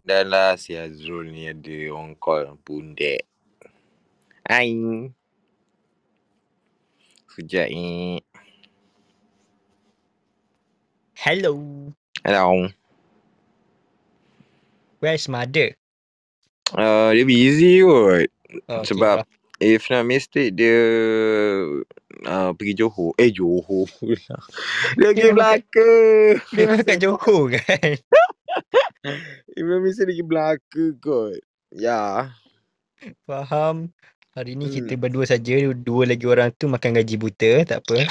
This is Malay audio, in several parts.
Dah lah si Azrul ni ada orang call pundek. Hai. Sekejap ni. Hello. Hello. Where's mother? Uh, dia busy kot. Oh, Sebab if not mistake dia uh, pergi Johor. Eh Johor pula. dia pergi Melaka. Dia kat Johor kan? Mistake dia pergi Melaka kot. Ya. Faham. Hari ni kita Hmm. berdua saja. Dua lagi orang tu makan gaji buta. Tak apa. Ya.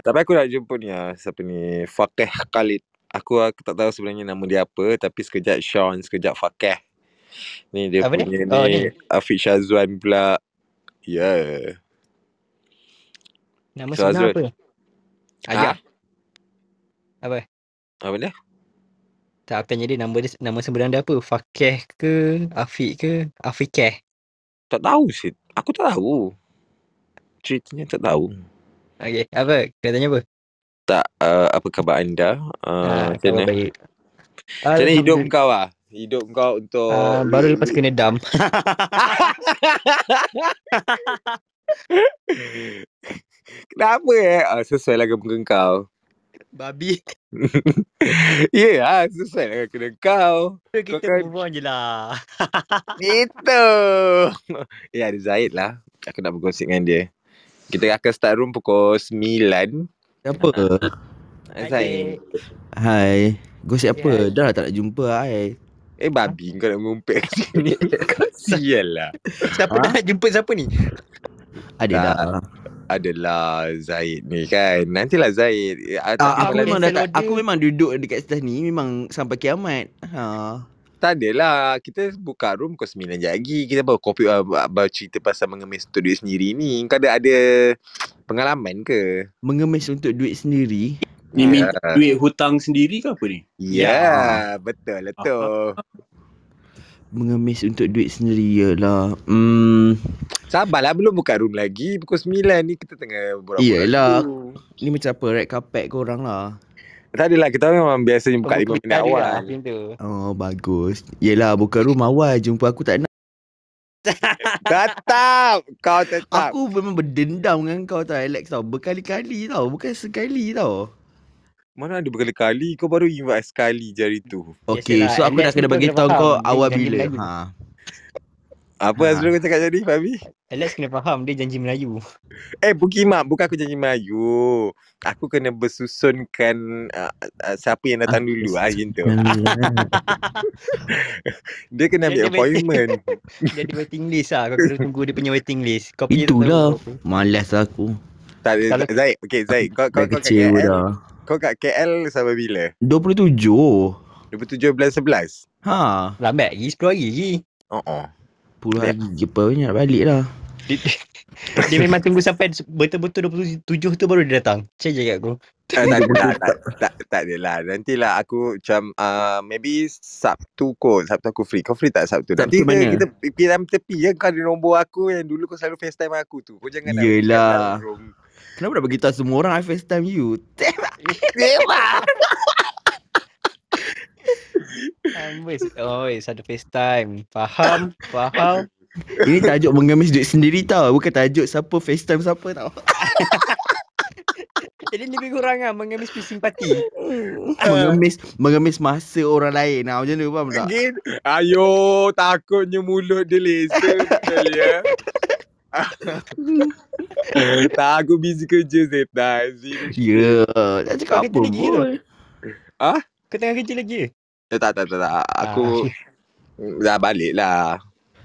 Tapi aku nak jumpa ni lah. Siapa ni? Fakih Khalid. Aku, aku tak tahu sebenarnya nama dia apa. Tapi sekejap Sean, sekejap Fakih. Ni dia Apa punya Oh, ni. ni. Afiq Syazwan pula. Ya. Yeah. Nama sebenar apa? Ajak. Ha? Apa dia? Tak, aku tanya dia nama dia, nama sebenar dia apa? Fakeh ke? Afiq ke? Afikeh? Tak tahu sih. Aku tak tahu. Ceritanya tak tahu. Okay, apa? Kau tanya apa? Tak, uh, apa khabar anda? Uh, Ah, macam khabar baik. Macam mana hidup kau lah? Hidup kau untuk... Ah, baru lepas kena dam. Kenapa eh? Ah, sesuai dengan kau. Babi. Ya lah, sesuai lah dengan kau. Kita kan- move on je lah. Itu. Ya, ada Zaid lah. Aku nak bergosip dengan dia. Kita akan start room pukul 9. Apa? Zaid. Hai. Gosip apa? Hai. Dah tak nak jumpa hai. Eh, babi kau nak mengumpet kat sini. Kau sial lah. Siapa dah nak jumpa siapa ni? Ada Tak. dah. Adalah Zaid ni kan. Nantilah Zaid. Ah, Ah, tapi aku memang dah aku memang duduk dekat sebelah ni memang sampai kiamat. Ha. Tak adalah. Kita buka room pukul 9 je lagi. Kita baru kopi uh, baru cerita pasal mengemis untuk duit sendiri ni. Kau ada ada pengalaman ke? Mengemis untuk duit sendiri. Ni minta Ah. duit hutang sendiri ke apa ni? Ya, yeah, betul lah tu. Mengemis untuk duit sendiri ialah hmm, Sabarlah belum buka room lagi. Pukul 9 ni kita tengah borak-borak. Iyalah. dulu. ni macam apa red carpet korang lah. Tak adalah kita memang biasanya buka 5 minit lah, awal. Macam tu. Oh bagus. Yelah buka room awal jumpa aku tak nak. Tetap. Kau tetap. Aku memang berdendam dengan kau tau Alex tau. Berkali-kali tau. Bukan sekali tau. Mana ada berkali-kali kau baru invite sekali je hari tu. Okay Biasalah, so aku Alex dah kena bagi tahu kau awal bila. Ha. Apa Ha. Azrul kau cakap tadi Fabi? Alex kena faham dia janji Melayu. Eh Bukimak bukan aku janji Melayu. Aku kena bersusunkan uh, uh, siapa yang datang Ah, dulu ah gitu. Hmm. Dia kena ambil appointment. Dia ada waiting list lah. Kau kena tunggu dia punya waiting list. Kau punya Itulah. Malas aku. tak Zaid. Okay Zaid kau kau, kau kecil KL. dah. Kau kat KL sampai bila? 27. 27 bulan 11. Ha. Lambat lagi. 10 hari lagi. Oh oh. 10 hari je apa banyak nak balik lah. Dia, dia memang tunggu sampai betul-betul 27 tu baru dia datang. Cik je kat aku. Tak, tak, tak, tak, tak, tak adalah. Nantilah aku macam uh, maybe Sabtu kot. Sabtu aku free. Kau free tak Sabtu? Nanti Sabtu kita, mana? kita pergi dalam tepi ya. Kau ada nombor aku yang dulu kau selalu FaceTime aku tu. Kau jangan nak Yelah. dalam room. Kenapa nak bagi tahu semua orang I FaceTime you? Amboi. Oh, satu FaceTime. Faham? Faham? Ini tajuk mengemis duit sendiri tau. Bukan tajuk siapa FaceTime siapa tau. Jadi lebih kurang lah mengemis simpati. mengemis mengemis masa orang lain. Nah, macam tu faham tak? Again. Ayo, takutnya mulut dia laser betul ya. tak, aku busy kerja Zetan. Ya, tak cakap apa kerja lagi ke? pun. Kau tengah kerja lagi ke? Eh, tak, tak, tak, tak. Aku dah balik lah.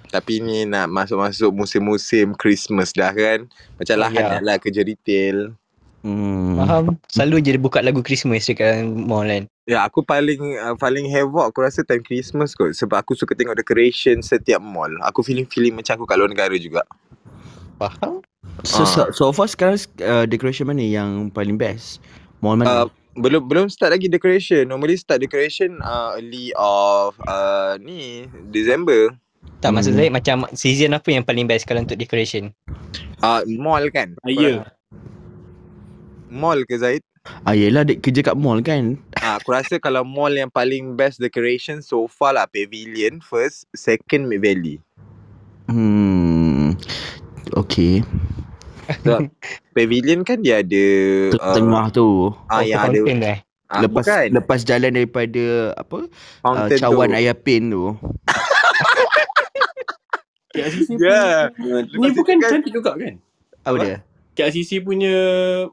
Tapi ni nak masuk-masuk musim-musim Christmas dah kan. Macam lah ya. lah kerja retail. Hmm. Faham? Selalu je dia buka lagu Christmas dekat mall kan. Ya, aku paling uh, paling havoc aku rasa time Christmas kot. Sebab aku suka tengok decoration setiap mall. Aku feeling-feeling macam aku kat luar negara juga. Faham? So, Ah. so, so far sekarang uh, decoration mana yang paling best? Mall mana? Uh, belum belum start lagi decoration. Normally start decoration uh, early of uh, ni December. Tak maksud Hmm. saya macam season apa yang paling best kalau untuk decoration? Uh, mall kan. Raya. mall ke Zaid? Ah yelah dek kerja kat mall kan. Ah, aku rasa kalau mall yang paling best decoration so far lah Pavilion first, second Mid Valley. Hmm. Okay. Sebab Pavilion kan dia ada uh, Tengah tu. ah yang ada dah. ah, lepas bukan lepas jalan daripada apa? Uh, fountain cawan tu. ayah pin tu. KLCC Ya. punya Ni bukan kan- cantik juga kan Apa, Apa? dia? KLCC punya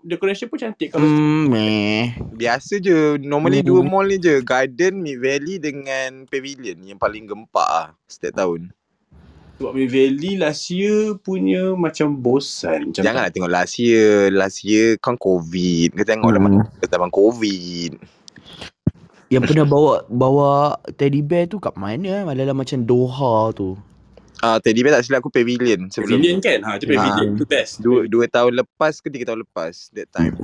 decoration pun cantik kalau Hmm, meh. Biasa je. Normally Hmm. dua mall ni je. Garden, Mid Valley dengan Pavilion yang paling gempak lah setiap tahun. Sebab Mid Valley last year punya macam bosan. Macam Janganlah tengok last year. Last year kan COVID. Kau tengok Hmm. hmm. zaman COVID. Yang pernah bawa bawa teddy bear tu kat mana? eh? Malah macam Doha tu. Ah, tadi bear tak silap aku Pavilion. Sebelum Pavilion kan? Ha, tu Pavilion. Ha. Tu best. dua, dua tahun lepas ke tiga tahun lepas that time.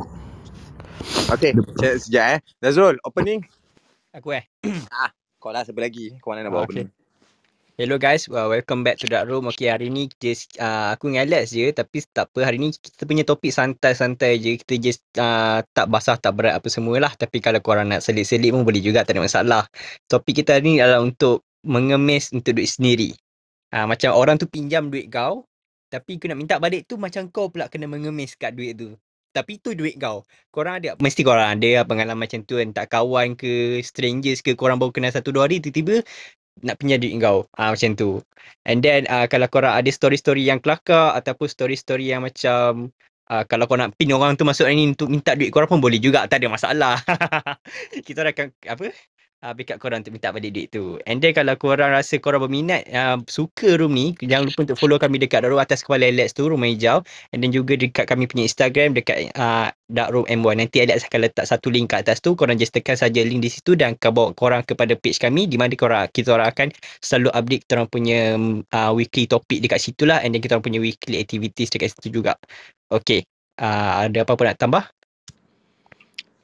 Okay, se- sekejap eh. Nazrul, opening. Aku eh. Kau lah siapa lagi? Kau mana nak buat Okay. opening? Hello guys, well, welcome back to that room. Okay, hari ni kita uh, aku dengan Alex je tapi tak apa. Hari ni kita punya topik santai-santai je. Kita just uh, tak basah tak berat apa semualah. Tapi kalau korang nak selit-selit pun boleh juga, tak ada masalah. Topik kita hari ni adalah untuk mengemis untuk duit sendiri. Uh, macam orang tu pinjam duit kau tapi kau nak minta balik tu macam kau pula kena mengemis kat duit tu. Tapi tu duit kau. Korang ada mesti korang ada pengalaman macam tu kan. Tak kawan ke strangers ke korang baru kenal satu dua hari tiba-tiba nak pinjam duit kau. Ah macam tu. And then uh, kalau korang ada story-story yang kelakar ataupun story-story yang macam uh, kalau kau nak pin orang tu masuk ni untuk minta duit korang pun boleh juga. Tak ada masalah. Kita akan apa? Uh, backup korang untuk minta balik duit tu. And then kalau korang rasa korang berminat uh, suka room ni, jangan lupa untuk follow kami dekat room atas kepala Alex tu, rumah hijau. And then juga dekat kami punya Instagram dekat uh, Dark Room M1. Nanti Alex akan letak satu link kat atas tu. Korang just tekan saja link di situ dan akan bawa korang kepada page kami di mana korang kita orang akan selalu update kita orang punya uh, weekly topik dekat situ lah and then kita orang punya weekly activities dekat situ juga. Okay. Uh, ada apa-apa nak tambah?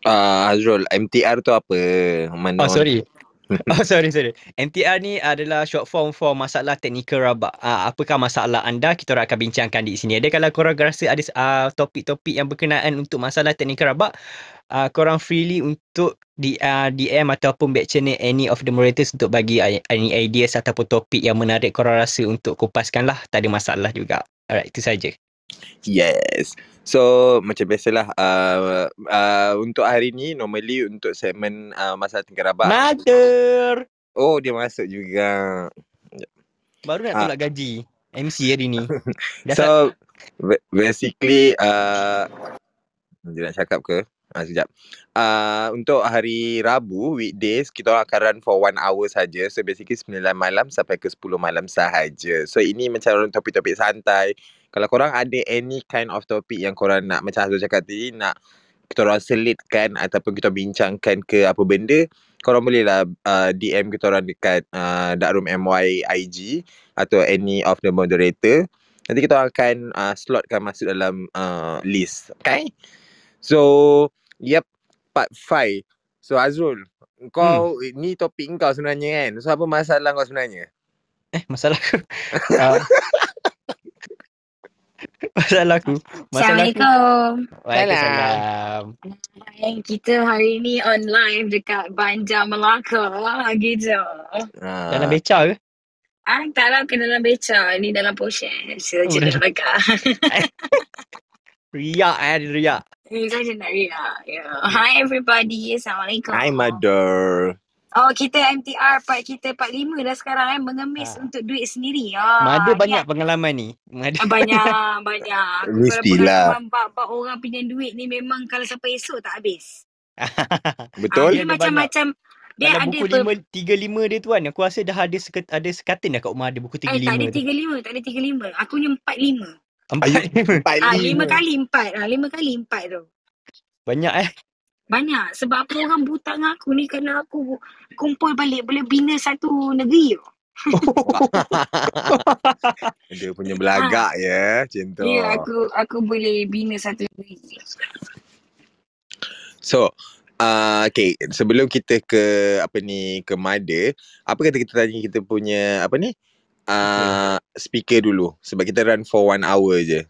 Ah, Azrul, MTR tu apa? Mana Oh sorry. Oh sorry sorry. MTR ni adalah short form for masalah technical rabak. Uh, apakah masalah anda kita orang akan bincangkan di sini. Ada kalau korang rasa ada uh, topik-topik yang berkenaan untuk masalah technical rabak, uh, korang freely untuk di uh, DM ataupun back channel any of the moderators untuk bagi uh, any ideas ataupun topik yang menarik korang rasa untuk kupaskan lah. Tak ada masalah juga. Alright, itu saja. Yes. So macam biasalah uh, uh, untuk hari ni normally untuk segmen uh, masalah tingkah rabak. Mother! Oh dia masuk juga. Baru nak tolak gaji. MC hari ni. So ba- basically uh, dia nak cakap ke? Ah, sekejap. Uh, untuk hari Rabu, weekdays, kita orang akan run for one hour saja. So basically 9 malam sampai ke 10 malam sahaja. So ini macam topik-topik santai. Kalau korang ada any kind of topik yang korang nak, macam Azul cakap tadi, nak kita orang selitkan ataupun kita bincangkan ke apa benda, korang bolehlah uh, DM kita orang dekat uh, Darkroom MY IG atau any of the moderator. Nanti kita akan uh, slotkan masuk dalam uh, list. Okay? So, yep, part 5. So, Azrul, kau, hmm. ni topik kau sebenarnya kan? So, apa masalah kau sebenarnya? Eh, masalah aku. Uh, masalah aku. Masalah aku. Assalamualaikum. Waalaikumsalam. Hai, kita hari ni on live dekat Bandar Melaka gitu. Uh, Dalam beca ke? Ah, tak lah ke dalam beca. Ni dalam potion. Saya Oh, je dalam- nak bakar. Riak eh, dia riak. Ni nak riak. Yeah. Hi everybody. Assalamualaikum. Hi, mother. Oh, kita MTR part kita part 5 dah sekarang eh. Mengemis Ah. untuk duit sendiri. Ah, Mada ni banyak pengalaman ni. Mada. Ah, Banyak, banyak. Mestilah. bab-bab orang pinjam duit ni memang kalau sampai esok tak habis. Betul? Dia dia ada macam-macam. Dia Dalam ada buku lima, tiga lima dia tu kan, aku rasa dah ada seket, ada sekatin dah kat rumah ada buku tiga Eh, tak ada lima tu. tiga lima, tak ada tiga lima. Aku punya empat. Empat lima. Empat Ah, lima. lima kali empat. Ah, lima kali empat tu. Banyak eh. Banyak. Sebab apa orang buta dengan aku ni kerana aku kumpul balik boleh bina satu negeri tu. Dia punya belagak ya, macam tu. Ya, aku aku boleh bina satu negeri. So, uh, okay, sebelum kita ke apa ni ke Mada, apa kata kita tanya kita punya apa ni? Uh, speaker dulu sebab kita run for one hour je.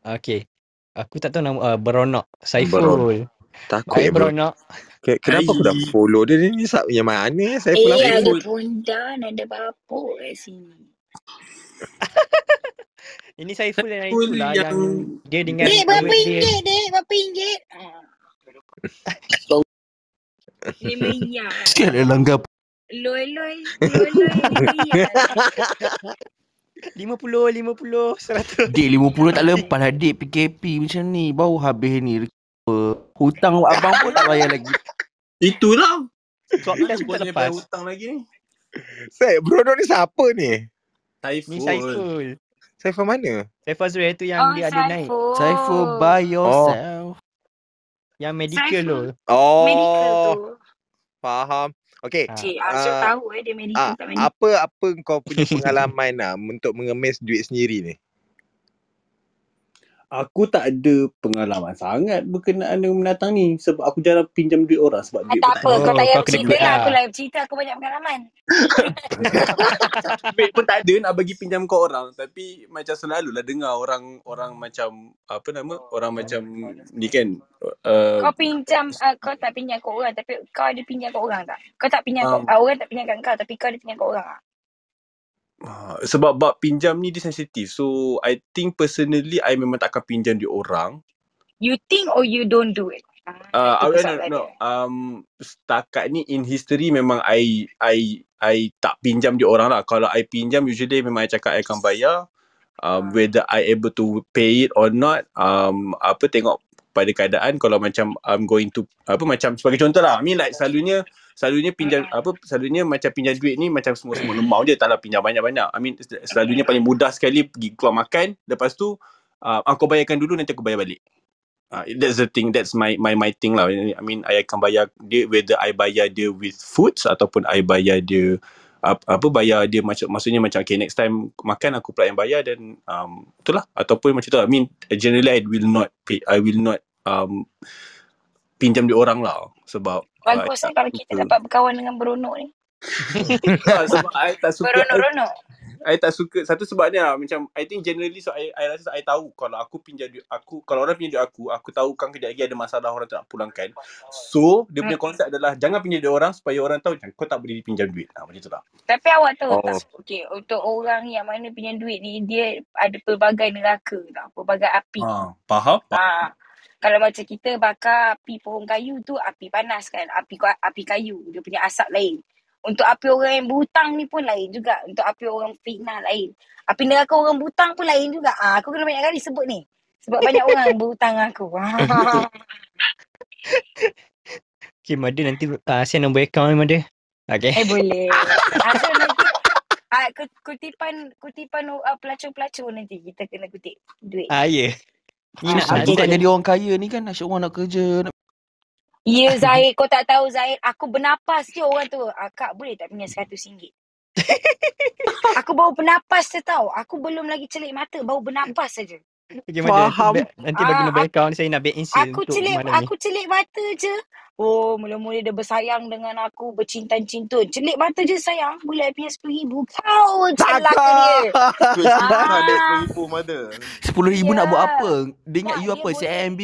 Okay. Aku tak tahu nama uh, Beronok. Saiful. Takut Hai ya. Beronok. Ke- Kenapa aku dah follow dia ni? Ni sab- yang mana? Saya pun Eh, ada pondan, ada bapuk kat sini. Ini Saiful yang Saiful itulah yang- yang dia dengan Dek, berapa dia. ringgit, dek? Berapa ringgit? Ah. Lima riyal. Sikit ada langgar. Loi, loi. Loi, loi. Lima riyal. 50, 50, 100. Dek 50 tak lepas lah dek PKP macam ni. Baru habis ni. Hutang abang pun tak bayar lagi. Itulah. Tak Boleh bayar lepas. hutang lagi ni. Saya, Bruno ni siapa ni? Saiful. Ni Saiful. Saya from mana? Saiful Azrael tu yang Oh, dia ada naik. Saiful. Saiful by yourself. Yang medical Saiful. tu. Oh, Medical tu. faham. Okay. Ah. Cik, Azul Ah, tahu eh dia medical Ah, tak medical. apa apa kau punya pengalaman lah untuk mengemis duit sendiri ni? Aku tak ada pengalaman sangat berkenaan dengan menatang ni. Sebab aku jarang pinjam duit orang. Sebab Ah, duit tak apa, Oh, kau tak payah kau bercerita duit lah. lah. Aku lah bercerita, aku banyak pengalaman. duit pun tak ada nak bagi pinjam ke orang. Tapi macam selalulah dengar orang orang macam apa nama? Orang macam ni kan. Uh, Kau pinjam, uh, kau tak pinjam kat orang tapi kau ada pinjam kat orang tak? Kau tak pinjam Um, kat, uh, orang tak pinjam kat kau tapi kau ada pinjam kat orang tak? Ah, sebab bab pinjam ni dia sensitif. So I think personally I memang tak akan pinjam duit orang. You think or you don't do it? Ah, Uh, itu no, no, persoalan no. dia. Um, setakat ni in history memang I I I tak pinjam duit orang lah. Kalau I pinjam usually memang I cakap I akan bayar. Um, Ah. whether I able to pay it or not. Um, apa tengok pada keadaan kalau macam I'm going to apa macam sebagai contoh lah I mean like selalunya selalunya pinjam Mm-mm. apa selalunya macam pinjam duit ni macam semua-semua lemau je taklah pinjam banyak-banyak I mean selalunya paling mudah sekali pergi keluar makan lepas tu uh, kau bayarkan dulu nanti aku bayar balik Uh, that's the thing. That's my my my thing lah. I mean, I akan bayar dia whether I bayar dia with foods ataupun I bayar dia apa, apa bayar dia macam maksudnya macam okay next time makan aku pula yang bayar dan um, itulah ataupun macam tu. I mean generally I will not pay. I will not um, pinjam duit orang lah sebab uh, Bagus lah kalau kita dapat berkawan dengan beronok ni. Ah, sebab I tak suka Beronok-ronok. I tak suka satu sebab ni lah macam I think generally so I, I rasa I tahu kalau aku pinjam duit aku kalau orang pinjam duit aku aku tahu kan kejap lagi ada masalah orang tak nak pulangkan so dia punya Mm. konsep adalah jangan pinjam duit orang supaya orang tahu macam kau tak boleh pinjam duit ha, macam tu lah Tapi awak tahu Oh. tak? Okay, untuk orang yang mana pinjam duit ni, dia ada pelbagai neraka tau. Pelbagai api. ha, faham? Ah, kalau macam kita bakar api pohon kayu tu api panas kan, api api kayu, dia punya asap lain. Untuk api orang yang berhutang ni pun lain juga. Untuk api orang fitnah lain. Api neraka orang berhutang pun lain juga. Ah, aku kena banyak kali sebut ni. Sebab banyak orang berhutang aku. Okay, Mada nanti uh, share nombor account ni Mada. Okay. eh boleh. Asal nanti ah, kut- kutipan kutipan uh, pelacur-pelacur nanti kita kena kutip duit. Ah, ya. Ni Okay. nak nak, jadi orang kaya ni kan Asyik orang nak kerja nak... Ya Zahid, kau tak tahu Zahid. Aku bernapas je orang tu. Ah, Kak boleh tak pinjam seratus ringgit? aku baru bernapas je tau. Aku belum lagi celik mata. Baru bernapas saja. Okay, Faham. ba- nanti bagi Ah, nombor aku- account saya nak back in seal Aku untuk celik malam ni. aku celik mata je. Oh, mula-mula dia bersayang dengan aku, bercinta-cintun. Celik mata je sayang. Boleh pinjam RM10,000. Kau celaka dia. Duit Ah. ada RM10,000 mother. RM10,000 nak Ya. buat apa? Dia ingat Tak, you apa? boleh. CIMB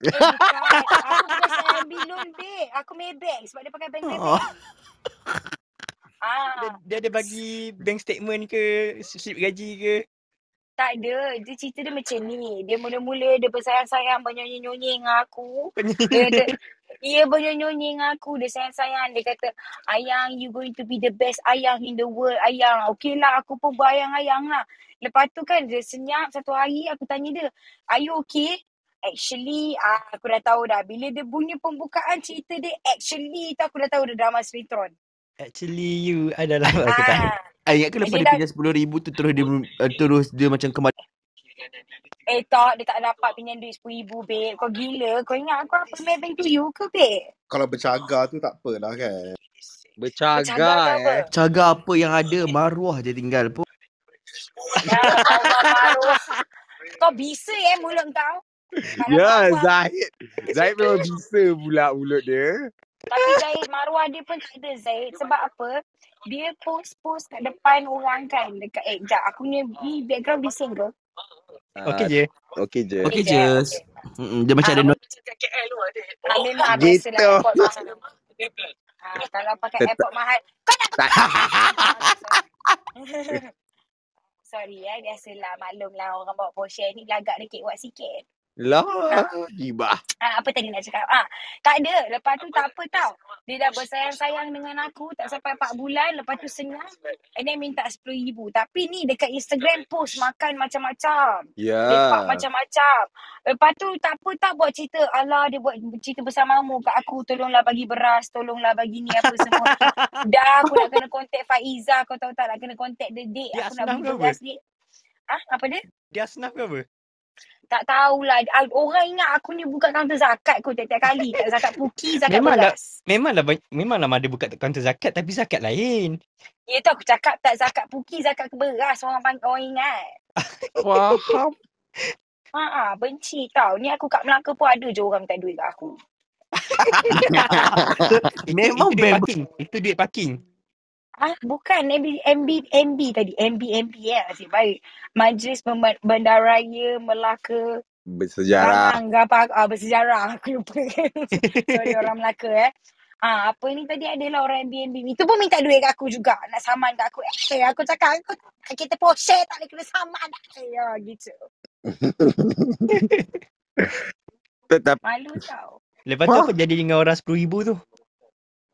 bukan. Aku bukan CIMB loan, babe. Aku Maybank sebab dia pakai bank Oh. Maybank. Dia, Ah, dia ada bagi bank statement ke, slip gaji ke? tak ada. Dia cerita dia macam ni. Dia mula-mula dia bersayang-sayang bernyanyi-nyanyi dengan aku. Dia kata, ia bernyanyi-nyanyi dengan aku. Dia sayang-sayang. Dia kata, Ayang, you going to be the best ayang in the world, Ayang. Okey lah, aku pun berayang-ayang lah. Lepas tu kan, dia senyap satu hari. Aku tanya dia, are you okay? Actually, ah, aku dah tahu dah. Bila dia bunyi pembukaan cerita dia, actually tu aku dah tahu dia drama sinetron. Actually, you adalah aku tak. Ah, Ah, ingat ke lepas Dia dia dah- pinjam RM10,000 tu terus dia uh, terus dia macam kembali eh tak, dia tak dapat pinjam duit RM10,000, babe. Kau gila. Kau ingat aku apa Maybank to you ke, babe? Kalau bercagar tu tak apalah kan. Bercagar apa? eh. Cagar apa yang ada Maruah je tinggal pun Ya, Allah maruah. Kau bisa eh mulut kau. Ya, Zahid. Zahid memang bisa pula mulut dia. Tapi Zahid maruah dia pun tak ada Zahid. Sebab apa? Dia post-post kat depan orang kan. Dekat, eh, sekejap. Aku ni, ni background bising ke? Ah, Okey je. Okey je. Okey je, Dia macam ada Ah, no- Ah, memang Gitu. biasalah airport mahal. Ah, kalau pakai airport mahal, kau nak Tak. Sorry. Sorry eh, biasalah maklumlah orang bawa Porsche ni lagak dikit buat sikit. Lah, gibah. Ah, apa tadi nak cakap? Ah, tak ada. Lepas tu tak apa tau. Dia dah bersayang-sayang dengan aku tak sampai 4 bulan. Lepas tu senang. And then minta RM10,000. Tapi ni dekat Instagram post makan macam-macam. Ya. Lepak macam-macam. Lepas tu tak apa tak buat cerita. Alah dia buat cerita bersamamu kat aku. Tolonglah bagi beras. Tolonglah bagi ni apa semua. Dah aku nak kena contact Faiza. Kau tahu tak nak kena contact the Aku nak beli beras dia. Ah, apa dia? Dia asnaf ke apa? Tak tahulah. Ah, Orang ingat aku ni buka kaunter zakat kot tiap-tiap kali. Tak zakat puki, zakat Memanglah- beras. Memanglah ba- memanglah ada buka kaunter zakat tapi zakat lain. Ya tu aku cakap tak zakat puki, zakat ke beras. Orang, orang ingat. Faham. Ha ah, benci tau. Ni aku kat Melaka pun ada je orang minta duit kat aku. Itu, Memang itu duit bang- parking. Itu duit parking. Ah, bukan MB, MB, MB tadi. MB, MB ya. Nasib baik. Majlis Bandaraya Melaka. Bersejarah. Ke apa. Ah, bersejarah. Aku lupa. Sorry orang Melaka eh. Ah, apa ni tadi adalah orang MB, MB. Itu pun minta duit kat aku juga. Nak saman kat aku. Eh, aku cakap. Aku, kita Porsche tak boleh kena saman. Eh, ya, gitu. Tetap Malu tau. Lepas tu apa jadi dengan orang RM10,000 tu?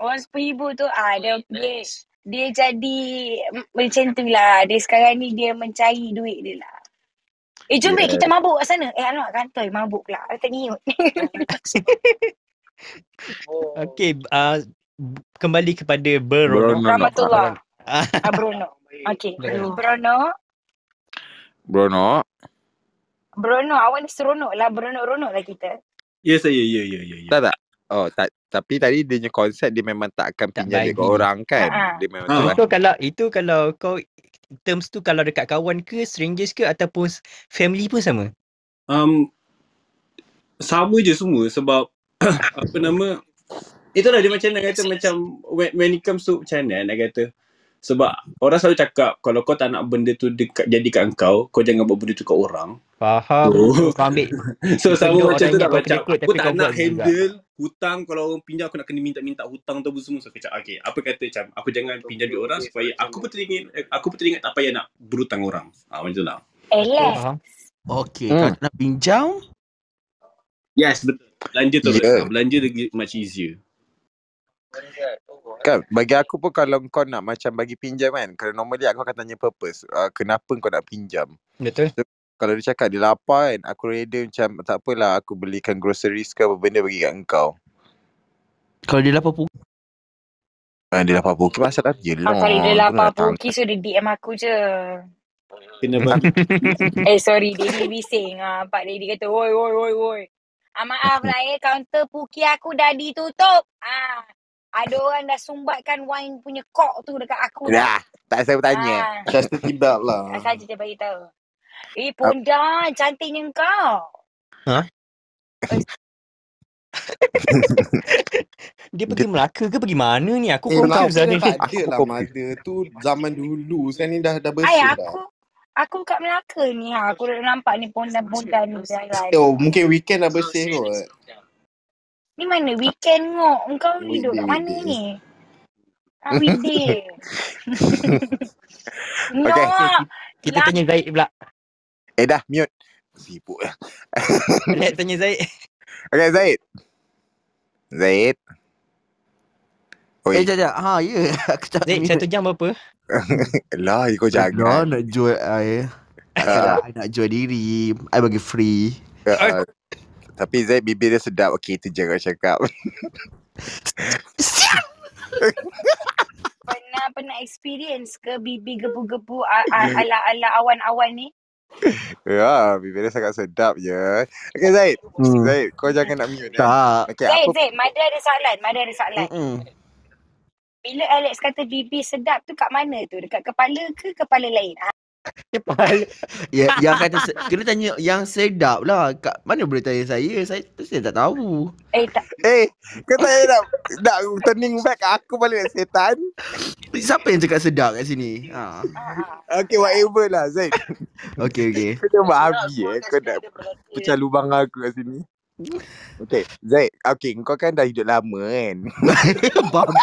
Orang sepuluh tu ah dia dia dia jadi macam tu lah. Dia sekarang ni dia mencari duit dia lah. Eh jom yeah. Kita mabuk kat sana. Eh alamak kantoi mabuk pula. Tak niut. Okey, uh, kembali kepada Berono. Berono. Rahmatullah. Ah, Bruno. Okey. Bruno. Bruno. Bruno. Bruno. Awak ni seronok lah. Beronok-ronok lah kita. Ya saya, ya, ya, ya. ya. Tak tak. Oh, tak, tapi tadi dia punya konsep dia memang tak akan Tak pinjam duit kat bagi. orang kan. Ha, ha. Dia memang Ha. tu kan. itu kalau itu kalau kau terms tu kalau dekat kawan ke, strangers ke ataupun family pun sama. Um, sama je semua sebab apa nama itulah dia macam nak kata macam when, when it comes to macam mana nak kata sebab orang selalu cakap kalau kau tak nak benda tu dekat jadi kat kau kau jangan buat benda tu kat orang Faham. Oh. Kau ambil so sama macam tu kau macam aku tapi tak kau nak buat juga. handle hutang kalau orang pinjam aku nak kena minta-minta hutang tu semua so aku cakap okay apa kata macam aku jangan pinjam duit orang supaya aku pun teringat aku pun teringat tak payah nak berhutang orang ah macam tu lah. Faham. Okey, Hmm. kalau nak pinjam, yes betul belanja tu yeah. belanja lagi much easier Kan bagi aku pun kalau kau nak macam bagi pinjam kan, kalau normally aku akan tanya purpose. Uh, kenapa kau nak pinjam? Betul. Kalau dia cakap dia lapar kan, aku reda macam tak apalah aku belikan groceries ke apa benda bagi kat engkau. kalau dia lapar pukul, Ah, dia lapar pukul pasal apa je Ah, lah. kali dia lapar puki so dia DM aku je. kena bagi Eh sorry, Daddy bising. Ah, Pak Daddy kata, oi, oi, oi, oi. Ah, maaf lah eh, kaunter puki aku dah ditutup. Ah, ada orang dah sumbatkan wine punya kok tu dekat aku. Dah, tak saya bertanya. Ah, Just tidak lah. ah, saja dia bagi tahu. Eh, Ponda, cantiknya kau. Dia pergi Melaka ke pergi mana ni? Aku Eh, confused Melaka lah ni. tak ada Aku lah mother tu zaman dulu. Sekarang ni dah dah Ay, bersih dah. aku, aku kat Melaka ni. Ha. Aku dah nampak ni pondan-pondan ni. Oh, mungkin weekend dah bersih kot. Ni mana weekend ngok? Engkau hidup kat Weekday, mana weekday. ni? Ah, weekday. no, Okay. Kita tanya Zaid pula. Eh dah, mute. Sibuk lah. Let tanya Zaid. Okay, Zaid. Zaid. Oi, eh, jap, jap. Ha, ya. Aku tak Zaid, satu jam berapa? lah kau jangan. nak jual. Ah, I nak jual diri. I bagi free. ah, tapi Zaid bibir dia sedap. Okay, itu je kau cakap. pernah pernah experience ke bibi gebu-gebu ala-ala awan-awan ni? ya, bibir dia sangat sedap je. Okay, Zaid. Hmm. Zaid, kau jangan nak mute. Eh. Tak. Okay, Zaid, apa Zaid, Mada ada soalan, Mada ada soalan. Mm-mm. Bila Alex kata bibi sedap tu kat mana tu? Dekat kepala ke kepala lain? Kepala. Ya, yang kata se- kena tanya yang sedap lah. Kat mana boleh tanya saya? Saya saya tak tahu. Eh tak. Eh, kau tak payah nak, nak turning back aku balik setan. Siapa yang cakap sedap kat sini? Ha. Ah, Okay, whatever lah Zaid. Okey okey. Kau dah babi eh. Kau nak pecah lubang aku kat sini. Okay, Zaid. Okay, kau kan dah hidup lama kan. Babi.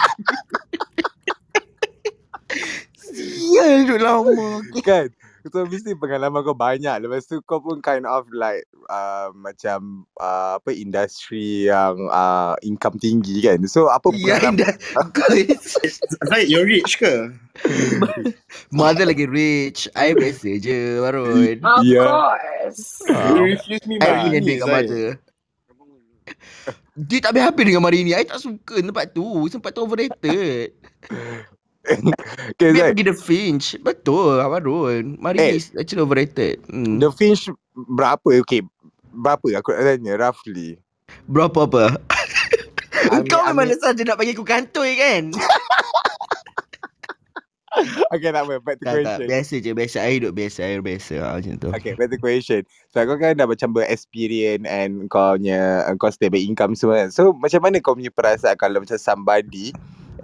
Sial duduk lama. kan? So mesti pengalaman kau banyak Lepas tu kau pun kind of like uh, Macam uh, Apa Industri yang uh, Income tinggi kan So apa Ya pengalaman Zaid, you're rich ke? Mother lagi rich. I biasa je Barun. Of Yeah. course. You refuse me I money, kat Zaid. mother. Dia tak habis-habis dengan Marini. I tak suka tempat tu. Tempat tu overrated. Okay Zaid pergi The Finch. Betul, Amarun. Marini Eh. is actually overrated. Hmm. The Finch Berapa okay Berapa aku nak tanya Roughly Berapa apa? Kau memang ambil- saja nak bagi aku kantoi kan? Okay tak apa Back to tak, tak. question Biasa je. Biasa. I hidup biasa. I biasa. Ha, macam tu. Okay, back to question. So, kau kan dah macam ber-experience and kau punya, kau stable income semua kan. So, macam mana kau punya perasaan kalau macam somebody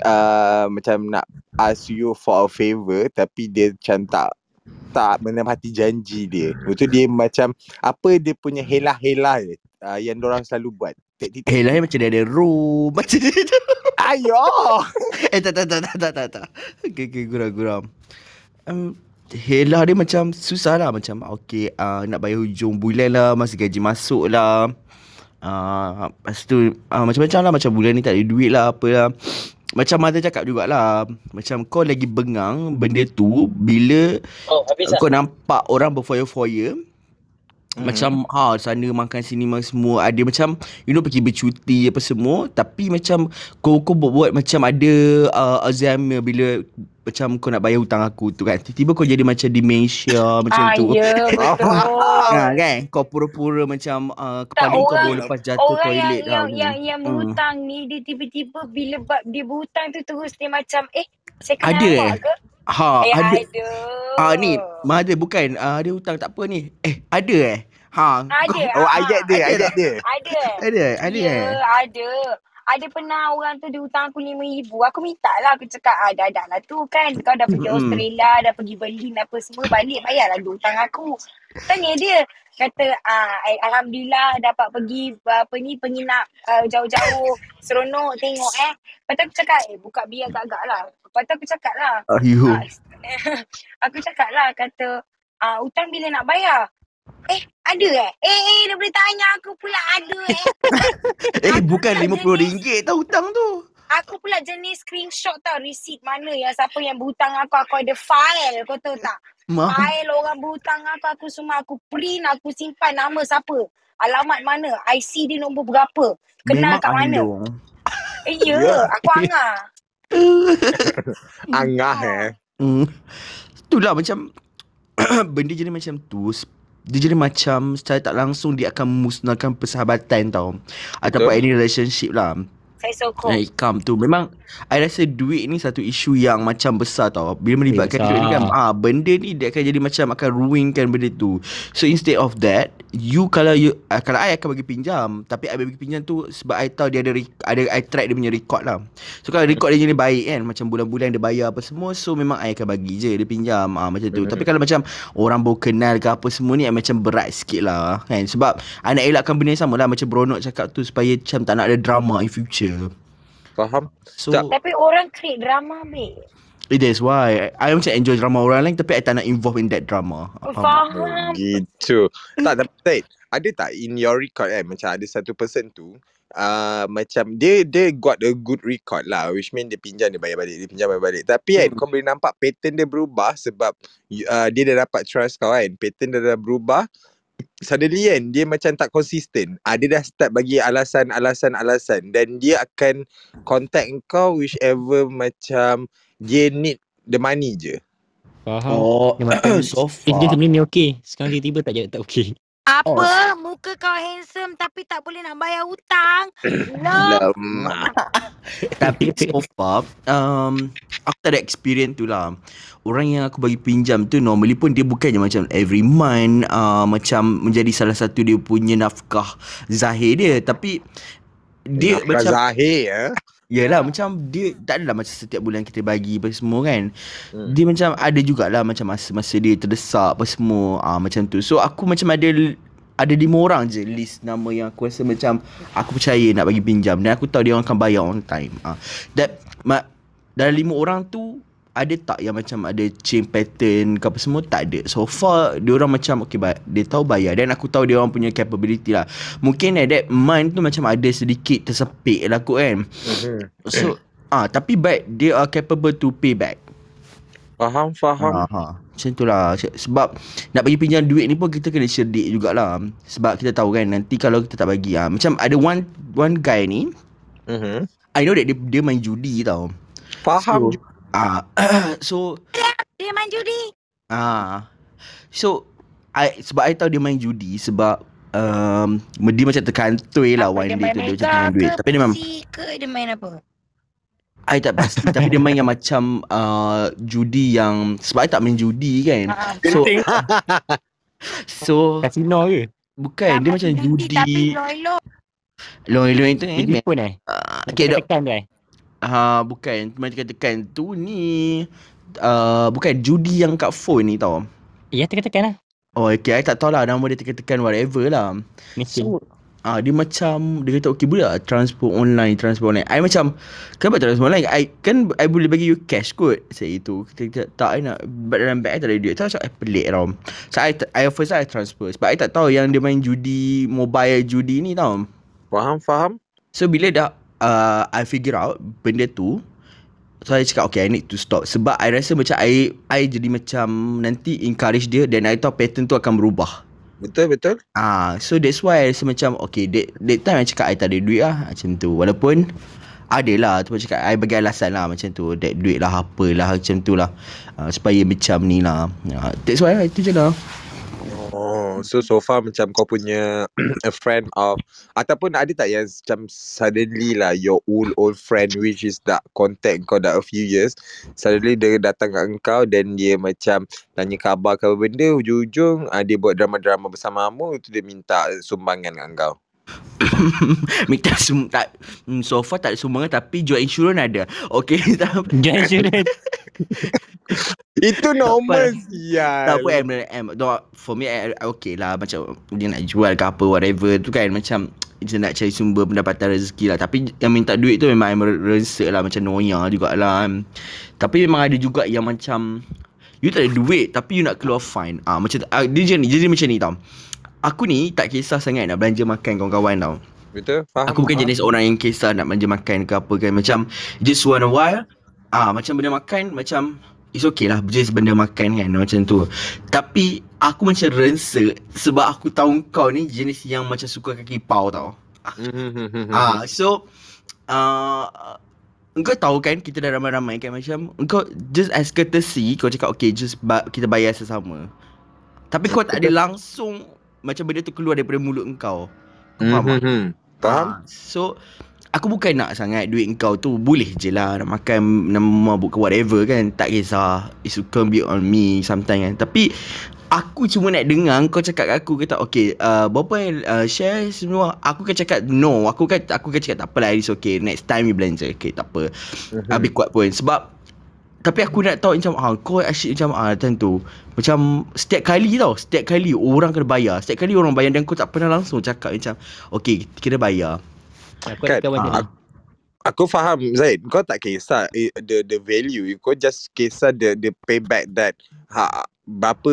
uh, macam nak ask you for a favour tapi dia macam tak tak menepati janji dia. Lepas tu dia macam apa dia punya helah-helah uh, yang orang selalu buat. Taktik Eh macam dia ada room. Macam dia tu. Ayo. Eh tak tak tak tak tak tak. tak. Okay, okay, guram-guram. Um, Helah dia macam susah lah macam okay uh, nak bayar hujung bulan lah masa gaji masuk lah uh, lepas tu uh, macam-macam lah macam bulan ni tak ada duit lah apa lah macam mother cakap jugalah macam kau lagi bengang benda tu bila Oh, habis kau nampak orang berfoya-foya macam ha sana makan sini makan semua ada macam you know pergi bercuti apa semua tapi macam kau kau buat, buat macam ada uh, Alzheimer bila macam kau nak bayar hutang aku tu kan tiba-tiba kau jadi macam dementia macam Ah, tu ya betul. ha, kan kau pura-pura macam uh, Tak, kepala kau orang- baru lepas jatuh Orang yang toilet yang, dah yang yang Hmm. berhutang ni dia tiba-tiba bila dia berhutang tu terus dia macam eh saya kena Ada awak eh? ke? Ha eh ada ada. ah ni mother bukan ah dia hutang tak apa ni eh ada eh ha Ada. Oh, ah, ayat dia, ada ayat dia. Ada. ada ada ya, eh ada. Ada pernah orang tu dia hutang aku RM5,000. Aku minta lah. Aku cakap, ah, dah, dah lah tu kan. Kau dah pergi. Australia, dah pergi Berlin apa semua. Balik bayarlah dia hutang aku. Tanya dia. Kata, ah, eh, Alhamdulillah dapat pergi apa ni penginap uh, jauh-jauh. Seronok tengok eh. Lepas tu aku cakap, eh buka biar agak-agak lah. Lepas tu aku cakap lah. ayo Ah, aku cakap lah kata ah, hutang bila nak bayar? Eh, ada eh? Eh, eh, dia boleh tanya aku pula ada eh. eh bukan tak RM50 tau hutang tu Aku pula jenis screenshot tau receipt mana yang siapa yang berhutang aku. Aku ada file, kau tahu tak? Mah File orang berhutang aku, aku semua aku print, aku simpan nama siapa. Alamat mana, IC dia nombor berapa. Kenal memang kat mana. Eh, ya, Ya. aku angah. Angah eh. Hmm. Itulah macam benda jadi macam tu dia jadi macam secara tak langsung dia akan memusnahkan persahabatan tau ataupun any relationship lah Saya sokong. yang come tu. Memang I rasa duit ni satu isu yang macam besar tau. Bila melibatkan duit ni kan ah benda ni dia akan jadi macam akan ruinkan benda tu. So instead of that you kalau you uh, kalau I akan bagi pinjam tapi I bagi pinjam tu sebab I tahu dia ada ada I track dia punya record lah. So kalau record dia jadi baik kan macam bulan-bulan dia bayar apa semua so memang I akan bagi je dia pinjam ah macam tu. Tapi kalau macam orang baru kenal ke apa semua ni I macam berat sikit lah kan. Sebab I nak elakkan benda yang sama lah macam Bronok cakap tu supaya macam tak nak ada drama in future Faham? so Tak. Tapi orang create drama, babe. It is why I, I macam enjoy drama orang lain tapi I tak nak involve in that drama. Faham? tak? Oh, Faham. gitu. tak, tapi Zaid, ada tak in your record kan, macam ada satu person tu, uh, macam dia dia got a good record lah, which mean dia pinjam dia bayar balik, dia pinjam bayar balik. Tapi kan, Hmm. kau boleh nampak pattern dia berubah sebab uh, dia dah dapat trust kau kan, pattern dia dah berubah, suddenly kan, dia macam tak konsisten. Ah, dia dah start bagi alasan-alasan-alasan dan dia akan contact kau whichever macam dia need the money je. Faham. Oh, Dia macam so Eh, dia far. sebelum ni okey. Sekarang tiba-tiba tak jadi tak okey. Apa? Muka kau handsome tapi tak boleh nak bayar hutang? Lemak. Tapi so far um, Aku tak ada experience tu lah Orang yang aku bagi pinjam tu Normally pun dia bukannya macam Every month uh, Macam menjadi salah satu dia punya nafkah Zahir dia Tapi Dia Nafkah macam Zahir ya. Yelah macam Dia tak adalah macam setiap bulan kita bagi Apa semua kan Hmm. Dia macam ada jugalah Macam masa-masa dia terdesak Apa semua uh, Macam tu So aku macam ada ada lima orang je list nama yang aku rasa macam aku percaya nak bagi pinjam dan aku tahu dia orang akan bayar on time. Ah. That ma, dalam lima orang tu ada tak yang macam ada chain pattern ke apa semua tak ada. So far dia orang macam okay ba- dia tahu bayar dan aku tahu dia orang punya capability lah. Mungkin at that month tu macam ada sedikit tersepit lah kot kan. Mhm. So ah tapi but they are capable to pay back. Faham, faham. Ha, ha. Macam tu lah Se- Sebab Nak bagi pinjam duit ni pun Kita kena cerdik jugalah Sebab kita tahu kan Nanti kalau kita tak bagi ha. Macam ada one One guy ni Mhm. I know that dia, dia main judi tau Faham. So ah So Dia main judi. ah So I, Sebab I tahu dia main judi Sebab um, Dia macam terkantoi lah Apa, One dia day main tu Dia macam main duit Tapi dia memang ke dia main apa? I tak pasti Tapi dia main yang macam uh, Judi yang Sebab I tak main judi kan Ha, So Penting. So Kasino ke? Bukan Dia macam Tapi judi loy-loy. Loy-loy tu eh Jadi pun eh? Uh, okay, dok. Tekan tu eh? Ha, bukan. Macam tekan tu ni uh, bukan judi yang kat phone ni tau. Ya tekan-tekan lah. Oh, okay. I tak tahu lah nama dia tekan-tekan whatever lah. Mesin. So, ah dia macam dia kata okay boleh tak transfer online, transfer online. I macam kenapa transfer online? I kan I boleh bagi you cash kot. Saya itu. Kita, kita tak I nak but dalam bag I tak ada duit. Tak macam I pelik tau. So I, I first I transfer sebab I tak tahu yang dia main judi mobile judi ni tau. Faham, faham. So bila dah uh, I figure out benda tu So I cakap okay I need to stop. Sebab I rasa macam I I jadi macam Nanti encourage dia Dan I tahu pattern tu akan berubah. Betul, betul. Ah, So that's why I rasa macam Okay that, that time I cakap I tak ada duit lah Macam tu. Walaupun Adalah tu macam cakap I bagi alasan lah macam tu That duit lah apalah Macam tu lah. Uh, Supaya macam ni lah. Uh, That's why lah itu je lah Oh, so so far macam kau punya a friend of ataupun ada tak yang macam suddenly lah your old old friend which is tak contact kau dah a few years suddenly dia datang kat engkau dan dia macam tanya khabar ke apa benda hujung-hujung uh, dia buat drama-drama bersama kamu itu dia minta sumbangan kat engkau. Minta sum tak hmm, So far tak ada sumbangan Tapi jual insurans ada Okay tak Jual insurans. Itu normal sial. Tak apa M, M no, For me I, I okay lah Macam Dia nak jual ke apa Whatever tu kan Macam Dia nak cari sumber pendapatan rezeki lah Tapi yang minta duit tu Memang I'm rasa lah Macam noya jugalah kan. Tapi memang ada juga yang macam You tak ada duit Tapi you nak keluar fine ah Macam ah, Dia jadi, jadi macam ni tau Aku ni tak kisah sangat Nak belanja makan kawan-kawan tau Betul? Faham? Aku bukan faham. jenis orang yang kisah nak belanja makan ke apa kan Macam just one a while Ah Macam benda makan macam It's okay lah just benda makan kan Macam tu Tapi aku macam rasa Sebab aku tahu kau ni jenis yang macam suka kaki pau tau Mhm. Ah So uh, Engkau tahu kan kita dah ramai-ramai kan macam Engkau just as courtesy Kau cakap okay just ba- kita bayar sesama Tapi kau tak ada langsung Macam benda tu keluar daripada mulut engkau. Kau faham tak? Mhm. Faham? Ah, So Aku bukan nak sangat duit kau tu Boleh je lah Nak makan Nak mabuk ke whatever kan. Tak kisah. It's can be on me Sometimes kan. Tapi Aku cuma nak dengar Kau cakap kat aku Kata okay uh, Berapa yang uh, share semua? Aku kan cakap No. Aku kan Aku kan cakap tak apalah It's okay. Next time you belanja. Okay tak apa. Habis kuat pun. Sebab tapi aku nak tahu macam ah kau asyik macam ah tentu macam setiap kali tau setiap kali orang kena bayar. Setiap kali orang bayar dan kau tak pernah langsung cakap macam okey kita bayar. Aku Kan, kawan ah, dia. Aku faham Zaid Kau tak kisah eh, the the value. Kau just kisah the the payback that ha, Berapa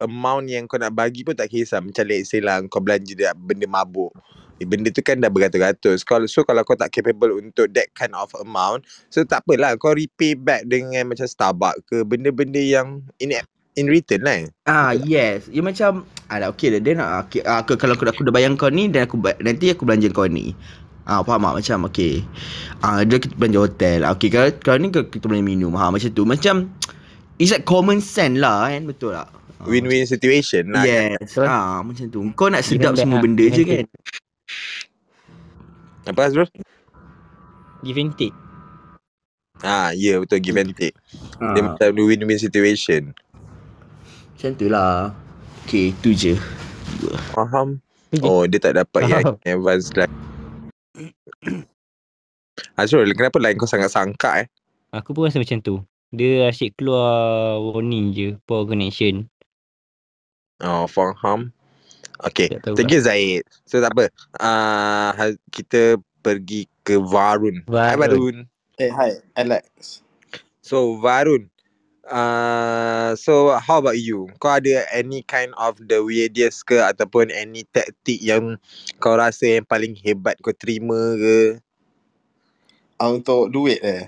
amount yang kau nak bagi pun tak kisah. Macam let's say lah Kau belanja dia benda mabuk Benda tu kan dah beratus-ratus kalau, So kalau kau tak capable untuk that kind of amount So tak apalah Kau repay back dengan macam Starbucks ke Benda-benda yang in, in return lah Ah yes, dia macam alah okey dah dia nak okay, ah, aku, kalau aku, aku dah bayar kau ni dan aku nanti aku belanja kau ni. Ah faham tak macam okey. Ah dia kita belanja hotel. Ah, Okey kalau kalau ni kita kita boleh minum. Ha macam tu. Macam it's like common sense lah kan betul tak? Ah, win-win situation lah. Yes. Betul. Ah, macam tu. Kau nak sedap semua lah, benda je kan? Apa Azrul? Give and take. Ah, ya yeah, betul give and take. Dia Ah, macam win-win situation. macam tu lah. Okay, tu je. Faham? Oh, dia tak dapat yang advance line. Azrul, kenapa line kau sangat sangka eh? Aku pun rasa macam tu. Dia asyik keluar warning je. Poor connection. Oh, faham. Okay. Thank you Zaid. So tak apa. Uh, kita pergi ke Varun. Hai Varun. Varun. Eh, hi, Alex. So Varun. Uh, so how about you? Kau ada any kind of the weirdest ke ataupun any taktik yang kau rasa yang paling hebat kau terima ke? Ah, untuk duit eh.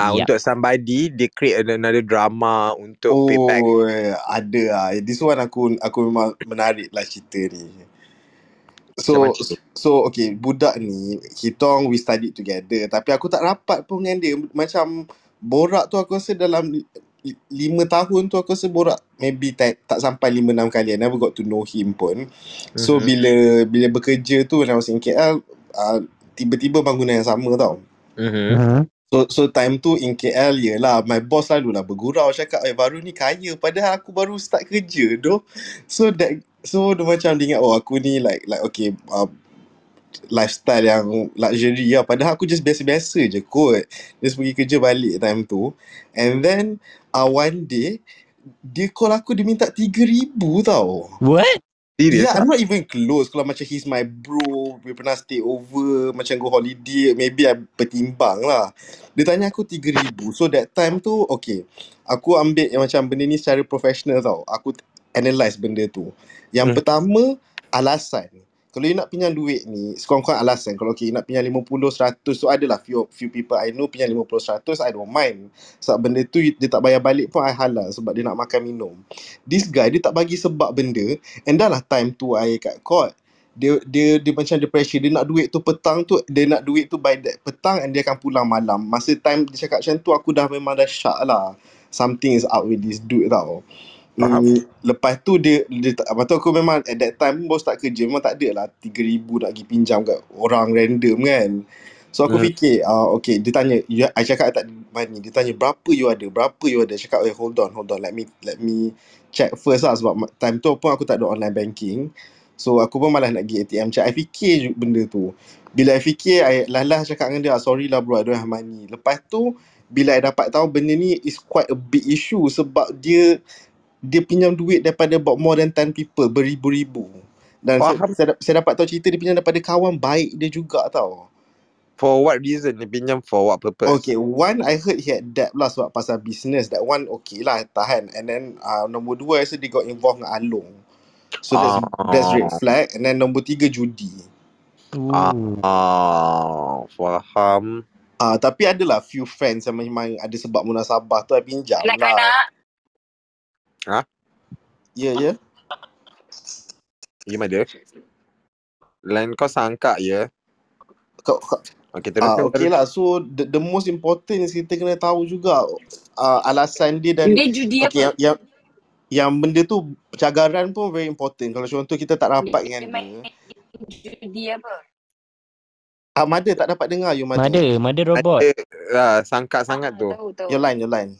Ah Yup. untuk somebody dia create another drama untuk payback. Oh, eh, ada lah. This one aku aku memang menarik lah cerita ni. So, so okay, budak ni, kita orang we studied together. Tapi aku tak rapat pun dengan dia. Macam borak tu aku rasa dalam li- li- lima tahun tu aku rasa borak maybe tak, tak sampai lima enam kali. I never got to know him pun. So Mhm. bila bila bekerja tu when I was in KL, uh, tiba-tiba bangunan yang sama tau. Mhm. So so time tu in KL yelah my boss selalu lah bergurau cakap eh baru ni kaya padahal aku baru start kerja doh. So that so dia macam dia ingat oh aku ni like like okay uh, lifestyle yang luxury lah padahal aku just biasa-biasa je kot. Just pergi kerja balik time tu. And then uh, one day dia call aku dia minta 3000 tau. What? Serius? Yeah, I'm not even close. Kalau macam he's my bro, we pernah stay over, macam go holiday, maybe I pertimbang lah. Dia tanya aku 3,000. So that time tu, okay. Aku ambil yang macam benda ni secara professional tau. Aku analyse benda tu. Yang Hmm. pertama, alasan. Kalau you nak pinjam duit ni, sekurang-kurang alasan. Kalau okay, you nak pinjam 50, 100, so adalah few, few people I know pinjam 50, 100, I don't mind. Sebab benda tu dia tak bayar balik pun I halal sebab dia nak makan minum. This guy, dia tak bagi sebab benda And dah lah time tu I kat court dia dia dia macam dia pressure dia nak duit tu petang tu dia nak duit tu by that petang and dia akan pulang malam masa time dia cakap macam tu aku dah memang dah syak lah something is out with this dude tau Faham. Hmm, lepas tu dia, dia tak, lepas tu aku memang at that time baru start kerja memang tak ada lah 3,000 nak pergi pinjam kat orang random kan. So aku Hmm. fikir uh, okay dia tanya you, I cakap I tak ada money dia tanya berapa you ada? Berapa you ada? Cakap eh hold on hold on let me let me check first lah sebab time tu pun aku tak ada online banking. So aku pun malas nak pergi ATM check I fikir benda tu. Bila I fikir I lah cakap dengan dia "Ah, sorry lah bro I don't have money. Lepas tu bila I dapat tahu benda ni is quite a big issue sebab dia dia pinjam duit daripada about more than 10 people beribu-ribu dan saya, Faham. saya, dap- saya dapat tahu cerita dia pinjam daripada kawan baik dia juga tau For what reason dia pinjam for what purpose? Okay, one I heard he had debt lah sebab pasal business. That one okay lah, tahan. And then uh, nombor dua I rasa dia got involved dengan Along. So that's that's red flag. And then nombor tiga judi. Ah. Ooh. Ah, faham. Ah uh, tapi adalah few friends yang memang ada sebab munasabah tu I pinjam lah. Anak-anak. Ya, ya. Gimana? Line kau sangka ya? Kau, kau, Okay, ah, teruskan. okay lah. So the, the most important is kita kena tahu juga uh, alasan dia dan Dia judi okay, apa? yang, yang yang benda tu cagaran pun very important. Kalau contoh kita tak rapat Dia dengan dia. judi apa? Ah, Mada tak dapat dengar you Mada. Mother, mother robot. Ada lah, sangka sangat Ah, tu. Tahu, tahu. Your line, your line.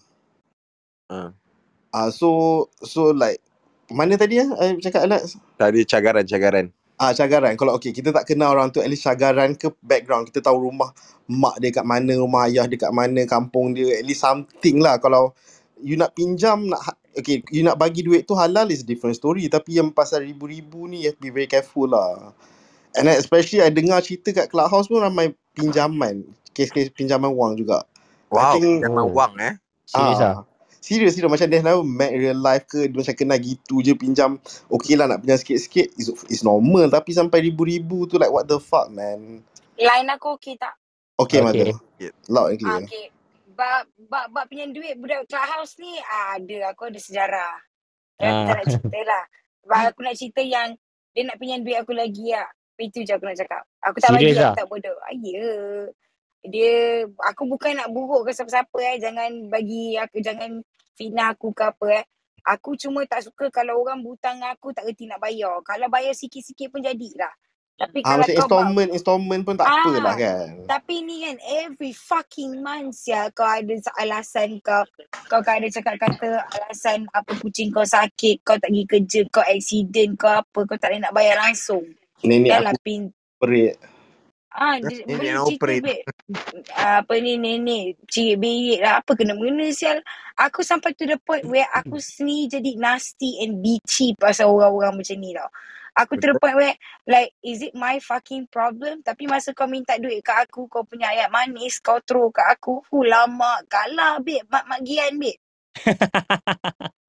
Ah. Ah, so so like mana tadi ya? I cakap Alex. Tadi cagaran-cagaran. Ah, cagaran. Kalau okay, kita tak kenal orang tu, at least cagaran ke background. Kita tahu rumah mak dia kat mana, rumah ayah dia kat mana, kampung dia. At least something lah. Kalau you nak pinjam, nak ha- okay, you nak bagi duit tu halal is a different story. Tapi yang pasal ribu-ribu ni, you have to be very careful lah. And then especially I dengar cerita kat Clubhouse pun ramai pinjaman. Kes-kes pinjaman wang juga. I Wow, think Oh. wang eh. Serius ah. Serius serius macam dia never met real life ke dia macam kenal gitu je pinjam okay lah nak pinjam sikit-sikit is, is normal tapi sampai ribu-ribu tu like what the fuck man Line aku okey tak? okay, Okay. mother loud and Ah, clear okay. Bab, bab, bab pinjam duit budak clubhouse ni ah, ada aku ada sejarah. Aku tak Ah. nak cerita lah. Sebab aku nak cerita yang dia nak pinjam duit aku lagi lah. Itu je aku nak cakap. Aku tak bagi Serius ah? aku tak bodoh. Ah, ya. Dia, aku bukan nak buruk ke siapa-siapa eh. Jangan bagi aku, jangan fitnah aku ke apa eh. Aku cuma tak suka kalau orang butang aku tak reti nak bayar. Kalau bayar sikit-sikit pun jadilah. Tapi Ah kalau macam kau ba- installment installment pun tak apa Ah, lah kan. Tapi ni kan every fucking month ya kau ada alasan kau kau ada cakap kata alasan apa kucing kau sakit, kau tak pergi kerja, kau accident, kau apa, kau tak boleh nak bayar langsung. Nenek Dah lah aku pin operate. Ah, Nenek dia, boleh cerita operate. babe. Apa ni nenek, cik berit lah. Apa kena-mengena sial. Aku sampai to the point where aku sendiri jadi nasty and bitchy pasal orang-orang macam ni tau. Aku to the point where like is it my fucking problem? Tapi masa kau minta duit kat aku, kau punya ayat manis, kau throw kat aku. Hu lama kalah babe. Mak Mak Gian babe.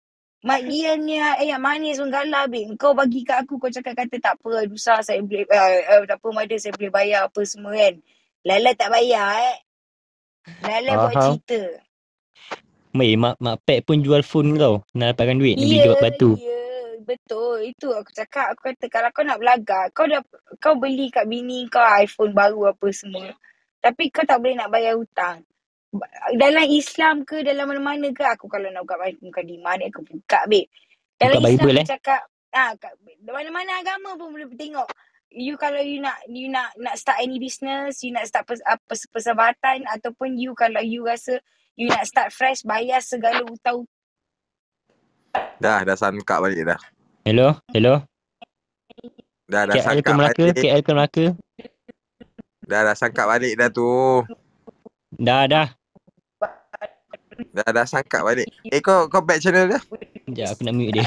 Mak Gian ni ayat manis pun babe. Kau bagi kat aku, kau cakap kata tak apa, Dusa saya boleh, uh, uh, tak apa Mada saya boleh bayar apa semua kan. Lala tak bayar eh. Lala buat Faham. cerita. Mei, mak, mak pet pun jual phone kau. Nak dapatkan duit. Nak beli Ya, yeah, batu. ya. Betul. Itu aku cakap. Aku kata kalau kau nak belagar, kau dah kau beli kat bini kau iPhone baru apa semua. Tapi kau tak boleh nak bayar hutang. Ba- Dalam Islam ke, dalam mana-mana ke, aku kalau nak buka buka di mana aku buka, babe. Dalam Buka Islam Bible, eh? cakap, ah, kat, mana-mana agama pun boleh tengok. You kalau you nak you nak nak start any business, you nak start pers, apa persahabatan ataupun you kalau you rasa you nak start fresh, bayar segala hutang Dah, dah sangkap balik dah. Hello? Hello? Dah, dah KL ke Melaka? balik. KL ke Melaka? Dah, dah sangkap balik dah tu. Dah, dah. Dah, dah sangkap balik. Eh, kau kau back channel dah? Sekejap aku nak mute dia.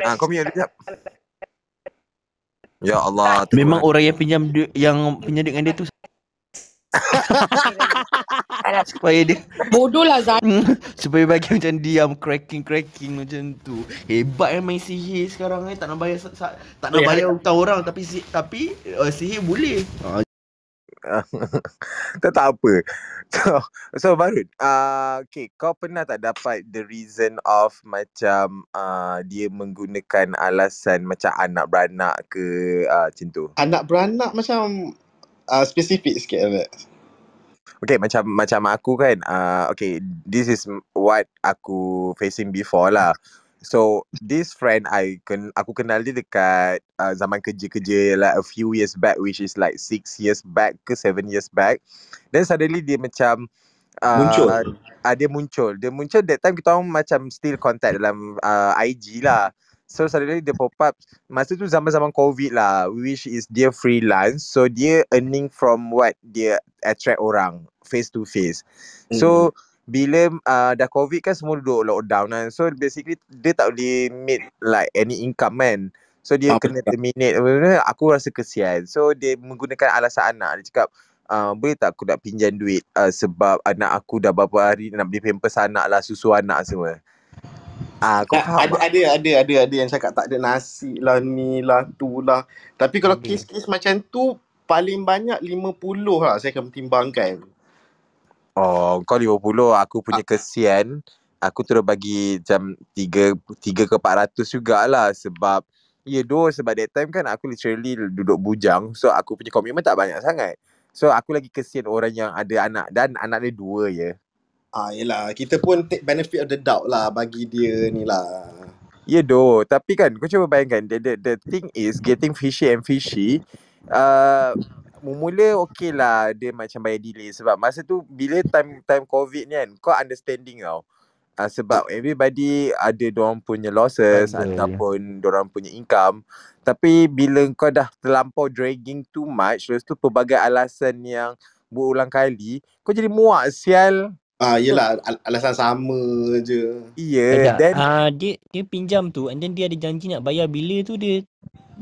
Ah, kau mute dia sekejap. Ya Allah. Memang orang. orang yang pinjam duit yang pinjam duit dengan dia tu supaya dia Bodoh lah Zan. supaya bagi macam diam cracking cracking macam tu. Hebat yang main sihir sekarang ni tak nak bayar sa- sa- tak nak Eh, bayar hutang orang tapi si, tapi uh, sihir boleh. Ha, tak tak apa. So, so Barut, uh, okay, kau pernah tak dapat the reason of macam uh, dia menggunakan alasan macam anak beranak ke uh, macam tu? Anak beranak macam uh, spesifik sikit Alex. Okay, macam macam aku kan, uh, okay, this is what aku facing before lah. So, this friend I ken aku kenal dia dekat uh, zaman kerja-kerja like a few years back which is like six years back ke seven years back. Then suddenly dia macam uh, Muncul. uh, dia muncul. Dia muncul that time kita orang macam still contact dalam uh, IG lah. So suddenly dia pop up Masa tu zaman-zaman COVID lah Which is dia freelance So dia earning from what Dia attract orang Face to face So Bila uh, dah COVID kan Semua duduk lockdown kan So basically Dia tak boleh Make like any income kan So dia Ah, kena betul. terminate. Aku rasa kesian So dia menggunakan alasan anak Dia cakap uh, Boleh tak aku nak pinjam duit uh, Sebab anak aku dah berapa hari Nak beli pampers anak lah Susu anak semua Ah, kau Tak, faham ada, tak? ada ada ada ada yang cakap tak ada nasi lah ni lah tu lah. Tapi kalau Ada. kes-kes macam tu paling banyak 50 lah saya akan pertimbangkan. Oh, kau 50, aku punya kesian. Aku terus bagi macam 3 3 ke 400 jugalah sebab ya doh sebab that time kan aku literally duduk bujang. So aku punya komitmen tak banyak sangat. So aku lagi kesian orang yang ada anak dan anak dia dua je. Ah yelah kita pun take benefit of the doubt lah bagi dia ni lah. Ya doh, tapi kan kau cuba bayangkan the, the, the thing is getting fishy and fishy. Uh, mula okay lah dia macam bayar delay sebab masa tu bila time time covid ni kan kau understanding tau. Uh, sebab everybody ada dorang punya losses Struggle. ataupun dorang punya income. Tapi bila kau dah terlampau dragging too much, lepas tu pelbagai alasan yang berulang kali, kau jadi muak sial. Ah yelah al- alasan sama je. Iya, Tak, then ah dia dia pinjam tu and then dia ada janji nak bayar bila tu dia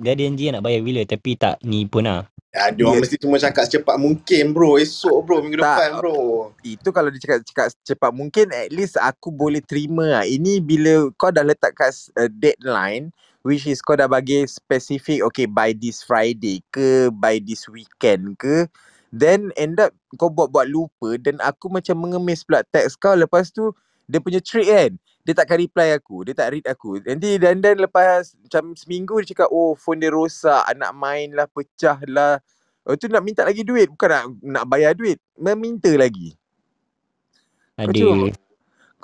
dia ada janji nak bayar bila tapi tak ni pun lah. Ya, orang Ya. mesti cuma cakap secepat mungkin bro. Esok bro, minggu Tak. depan bro. itu kalau dia cakap cakap cepat mungkin at least aku boleh terima lah. Ini bila kau dah letak kat uh, deadline which is kau dah bagi specific okay by this Friday ke by this weekend ke then end up kau buat-buat lupa dan aku macam mengemis pula teks kau lepas tu dia punya trick kan dia takkan reply aku dia tak read aku. Nanti dan dan lepas macam seminggu dia cakap oh phone dia rosak anak main lah pecah lah. Lepas tu nak minta lagi duit bukan nak nak bayar duit meminta lagi. Ada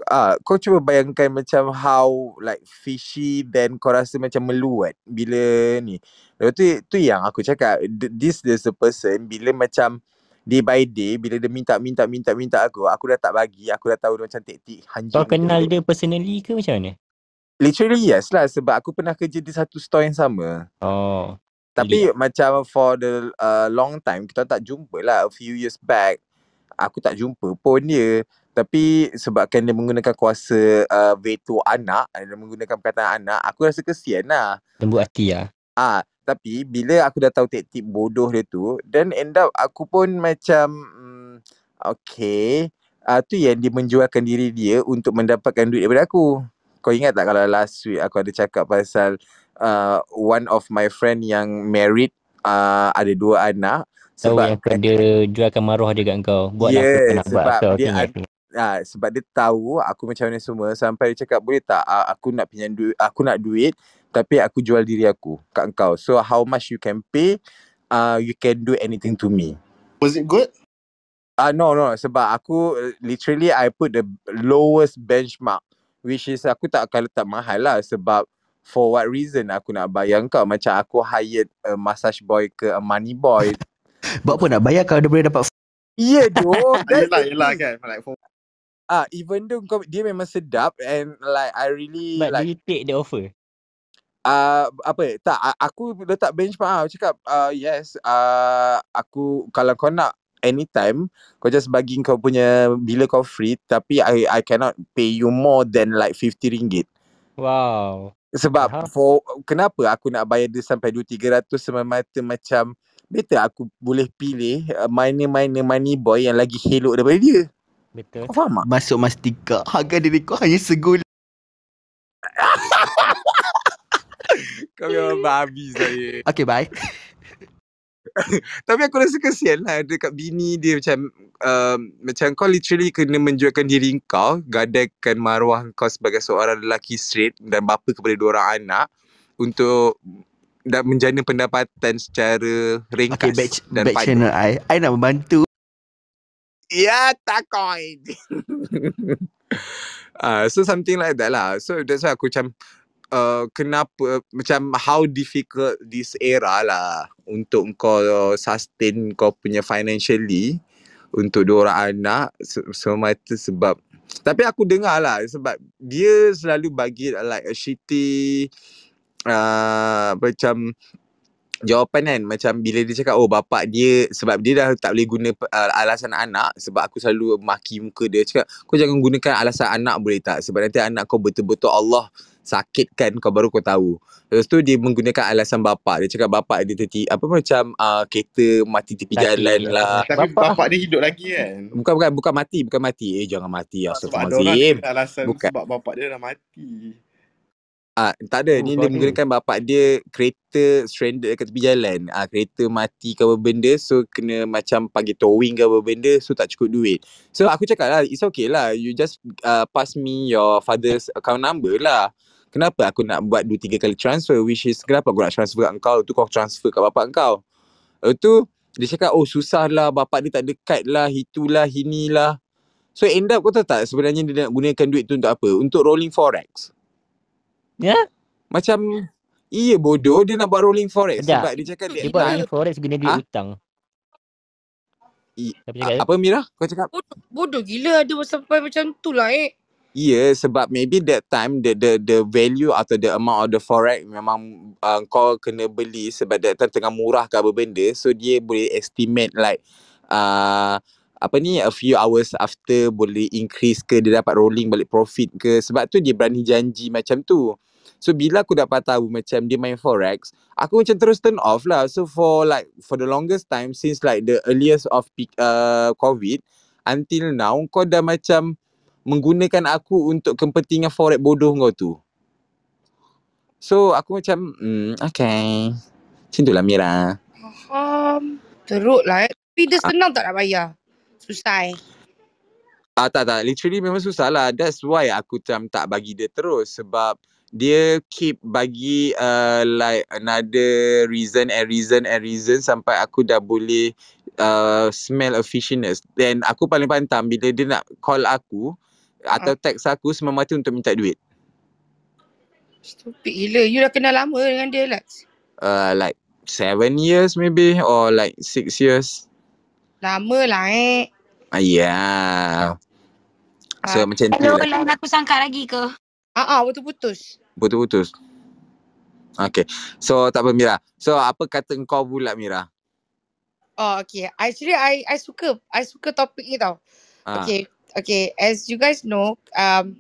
ah kau cuba bayangkan macam how like fishy then kau rasa macam meluat bila ni. Lepas tu tu yang aku cakap th- this is the person bila macam day by day bila dia minta minta minta minta aku aku dah tak bagi aku dah tahu dia macam taktik hanjing Kau kenal dia. dia personally ke macam mana? Literally yes lah sebab aku pernah kerja di satu store yang sama. Oh. Tapi macam for the uh, long time kita tak jumpa lah a few years back. Aku tak jumpa pun dia. Tapi sebabkan dia menggunakan kuasa uh, veto anak, dia menggunakan perkataan anak, aku rasa kesian lah. Lembut hati lah. Ah, tapi bila aku dah tahu taktik bodoh dia tu, then end up aku pun macam mm, okay, uh, tu yang dia menjualkan diri dia untuk mendapatkan duit daripada aku. Kau ingat tak kalau last week aku ada cakap pasal uh, one of my friend yang married uh, ada dua anak sebab yang kau dia jualkan maruah dia kat kau. Buat Yes, apa kau nak buat. sebab Kau dia tu. Ah, sebab dia tahu aku macam mana semua sampai dia cakap boleh tak uh, aku nak pinjam duit aku nak duit tapi aku jual diri aku kat kau. So how much you can pay uh, you can do anything to me. Was it good? Ah uh, no no sebab aku uh, literally I put the lowest benchmark which is aku tak akan letak mahal lah sebab for what reason aku nak bayar kau macam aku hired a massage boy ke a money boy. Buat apa nak bayar kalau dia boleh dapat yeah doh. Yelah, yelah kan. Like for Ah, even though kau dia memang sedap and like I really But like do you take the offer? uh, apa tak a- aku letak benchmark ah. Aku cakap uh, yes uh, aku kalau kau nak anytime kau just bagi kau punya bila kau free tapi I I cannot pay you more than like 50 ringgit. Wow. Sebab Faham. for kenapa aku nak bayar dia sampai 2 300 semata macam better aku boleh pilih uh, minor-minor money boy yang lagi helok daripada dia. Betul. Kau faham tak? masuk mastika harga diri kau hanya segul Kau memang babi saya. Okay bye Tapi aku rasa kesian lah dekat bini dia macam um, macam kau literally kena menjualkan diri kau, gadaikan maruah kau sebagai seorang lelaki straight dan bapa kepada dua orang anak untuk dan menjana pendapatan secara ringkas Okay back, dan back channel I I nak membantu Ya, tak uh, so something like that lah. So that's why aku macam uh, kenapa macam how difficult this era lah untuk kau sustain kau punya financially untuk dua orang anak se- semata sebab tapi aku dengar lah sebab dia selalu bagi like a shitty uh, macam jawapan kan macam bila dia cakap oh bapak dia sebab dia dah tak boleh guna uh, alasan anak sebab aku selalu maki muka dia. Cakap kau jangan gunakan alasan anak boleh tak? Sebab nanti anak kau betul-betul Allah sakitkan kau baru kau tahu. Lepas tu dia menggunakan alasan bapak. Dia cakap bapak dia terti apa macam uh, kereta mati tepi jalan lah. Tapi Bapak- bapak, dia hidup lagi kan. bukan bukan bukan mati bukan mati. Eh jangan mati Sebab ada orang astagfirullahalazim dia alasan Bukan. sebab bapak dia dah mati. Ah, tak ada. Oh, Ni dia ada. menggunakan bapak dia kereta stranded kat tepi jalan. Ah, kereta mati ke apa benda so kena macam panggil towing ke apa benda so tak cukup duit. So aku cakap lah it's okay lah. You just uh, pass me your father's account number lah. Kenapa aku nak buat 2 3 kali transfer which is kenapa aku nak transfer kat kau tu kau transfer kat bapak kau. Lepas tu dia cakap oh susah lah bapak dia tak dekat lah itulah inilah. So end up kau tahu tak sebenarnya dia nak gunakan duit tu untuk apa? Untuk rolling forex. Ya? Macam Iya bodoh dia nak buat rolling forex Sekejap. sebab dia cakap dia Dia buat rolling forex guna duit Ha? hutang. I- cakap? apa Mira kau cakap Bodoh, bodoh gila ada sampai macam tu lah eh. Iya sebab maybe that time the the the value atau the amount of the forex memang uh, kau kena beli sebab that time tengah murah ke apa benda so dia boleh estimate like uh, apa ni a few hours after boleh increase ke dia dapat rolling balik profit ke sebab tu dia berani janji macam tu so bila aku dapat tahu macam dia main forex aku macam terus turn off lah so for like for the longest time since like the earliest of peak, uh, covid until now kau dah macam menggunakan aku untuk kepentingan forex bodoh kau tu. So aku macam hmm, okay. Macam tu lah Mira. Faham. Teruk lah eh. Tapi dia senang tak nak bayar? Susah eh. Ah tak tak literally memang susah lah. That's why aku macam tak bagi dia terus sebab dia keep bagi uh, like another reason and reason and reason sampai aku dah boleh uh, smell a fishiness. Then aku paling pantang bila dia nak call aku atau text aku semata untuk minta duit. Stupid gila. You dah kenal lama dengan dia Lex. Uh, like seven years maybe or like six years. Lama lah eh. Ah, yeah. So Ah. macam tu Hello, lah. line aku sangkat lagi ke? Ah, ah, putus-putus. Putus-putus. Okay. So tak apa Mira. So apa kata kau pula Mira? Oh, okay. Actually, I I suka I suka topik ni tau. Ah. Okay, okay. As you guys know, um,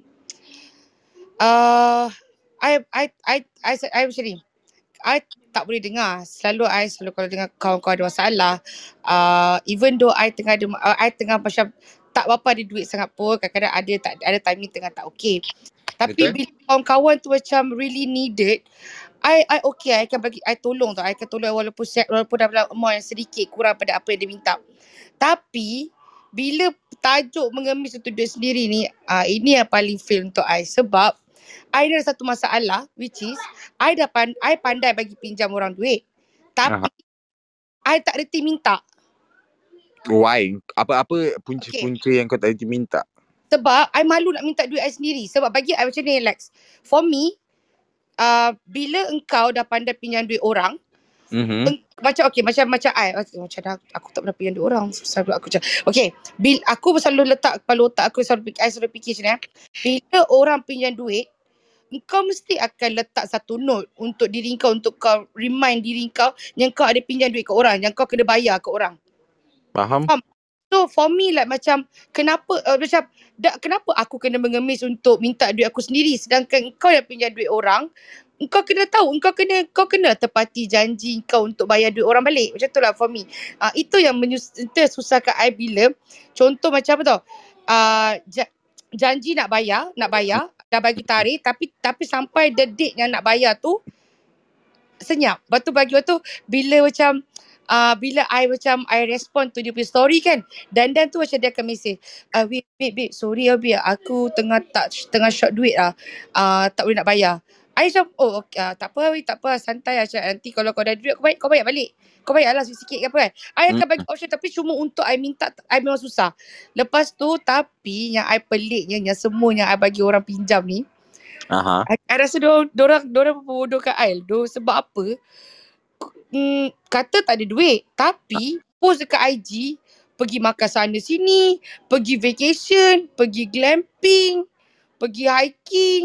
uh, I I I I I macam ni. I tak boleh dengar. Selalu I selalu kalau dengar kawan-kawan ada masalah, uh, even though I tengah ada uh, I tengah macam tak berapa ada duit sangat pun, kadang-kadang ada tak ada timing tengah tak okay. Tapi Betul. bila kawan-kawan tu macam really needed, I I okay, I akan bagi I tolong tau. I akan tolong walaupun set, walaupun dalam amount yang sedikit kurang pada apa yang dia minta. Tapi bila tajuk mengemis untuk duit sendiri ni, uh, ini yang paling fail untuk I sebab I ada satu masalah which is I dah pan, I pandai bagi pinjam orang duit. Tapi I tak reti minta. Why? Apa-apa punca-punca yang kau tak reti minta? Sebab I malu nak minta duit I sendiri. Sebab bagi I macam ni Lex. For me, uh, bila engkau dah pandai pinjam duit orang, Mm-hmm. Eng- macam okay macam macam I okay, macam dah aku tak pernah pinjam duit orang selalu aku macam okay bil aku selalu letak kepala otak aku selalu I selalu fikir macam ni eh. bila orang pinjam duit kau mesti akan letak satu note untuk diri kau untuk kau remind diri kau yang kau ada pinjam duit ke orang yang kau kena bayar ke orang. Faham? So for me like macam kenapa uh, macam da, kenapa aku kena mengemis untuk minta duit aku sendiri? Sedangkan kau yang pinjam duit orang kau kena tahu kau kena kau kena tepati janji kau untuk bayar duit orang balik. Macam tu lah for me. Uh, itu yang menyus itu susahkan I bila contoh macam apa tau? Uh, ja, janji nak bayar nak bayar dah bagi tarikh tapi tapi sampai the date yang nak bayar tu senyap. Lepas tu bagi waktu bila macam uh, bila I macam I respond to dia punya story kan. Dan dan tu macam dia akan mesej. Uh, babe, babe, babe, sorry ya babe. Aku tengah tak tengah short duit lah. Uh, tak boleh nak bayar. I macam, oh okay, uh, tak apa, tak apa. Santai lah. Cak. Nanti kalau kau dah duit, kau bayar, kau bayar balik. Kau bayar lah sikit-sikit ke apa kan. I akan bagi option tapi cuma untuk I minta, I memang susah. Lepas tu, tapi yang I peliknya, yang semua yang I bagi orang pinjam ni, Aha. I, I rasa dorang, dorang, dorang membodohkan I. Dorang sebab apa? Hmm, kata tak ada duit. Tapi post dekat IG, pergi makan sana sini, pergi vacation, pergi glamping, pergi hiking.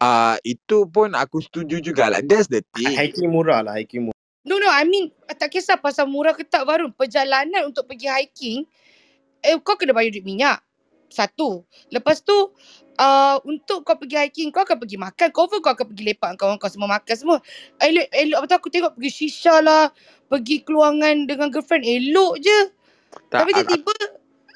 Uh, itu pun aku setuju juga lah. That's the thing. Hiking murah lah, hiking murah. No, no, I mean tak kisah pasal murah ke tak Varun. Perjalanan untuk pergi hiking, eh kau kena bayar duit minyak. Satu. Lepas tu, uh, untuk kau pergi hiking, kau akan pergi makan. Cover kau akan pergi lepak dengan kawan kau semua makan semua. Elok, elok. Apa tu aku tengok pergi shisha lah. Pergi keluangan dengan girlfriend. Elok je. Tak, Tapi aku, tiba-tiba,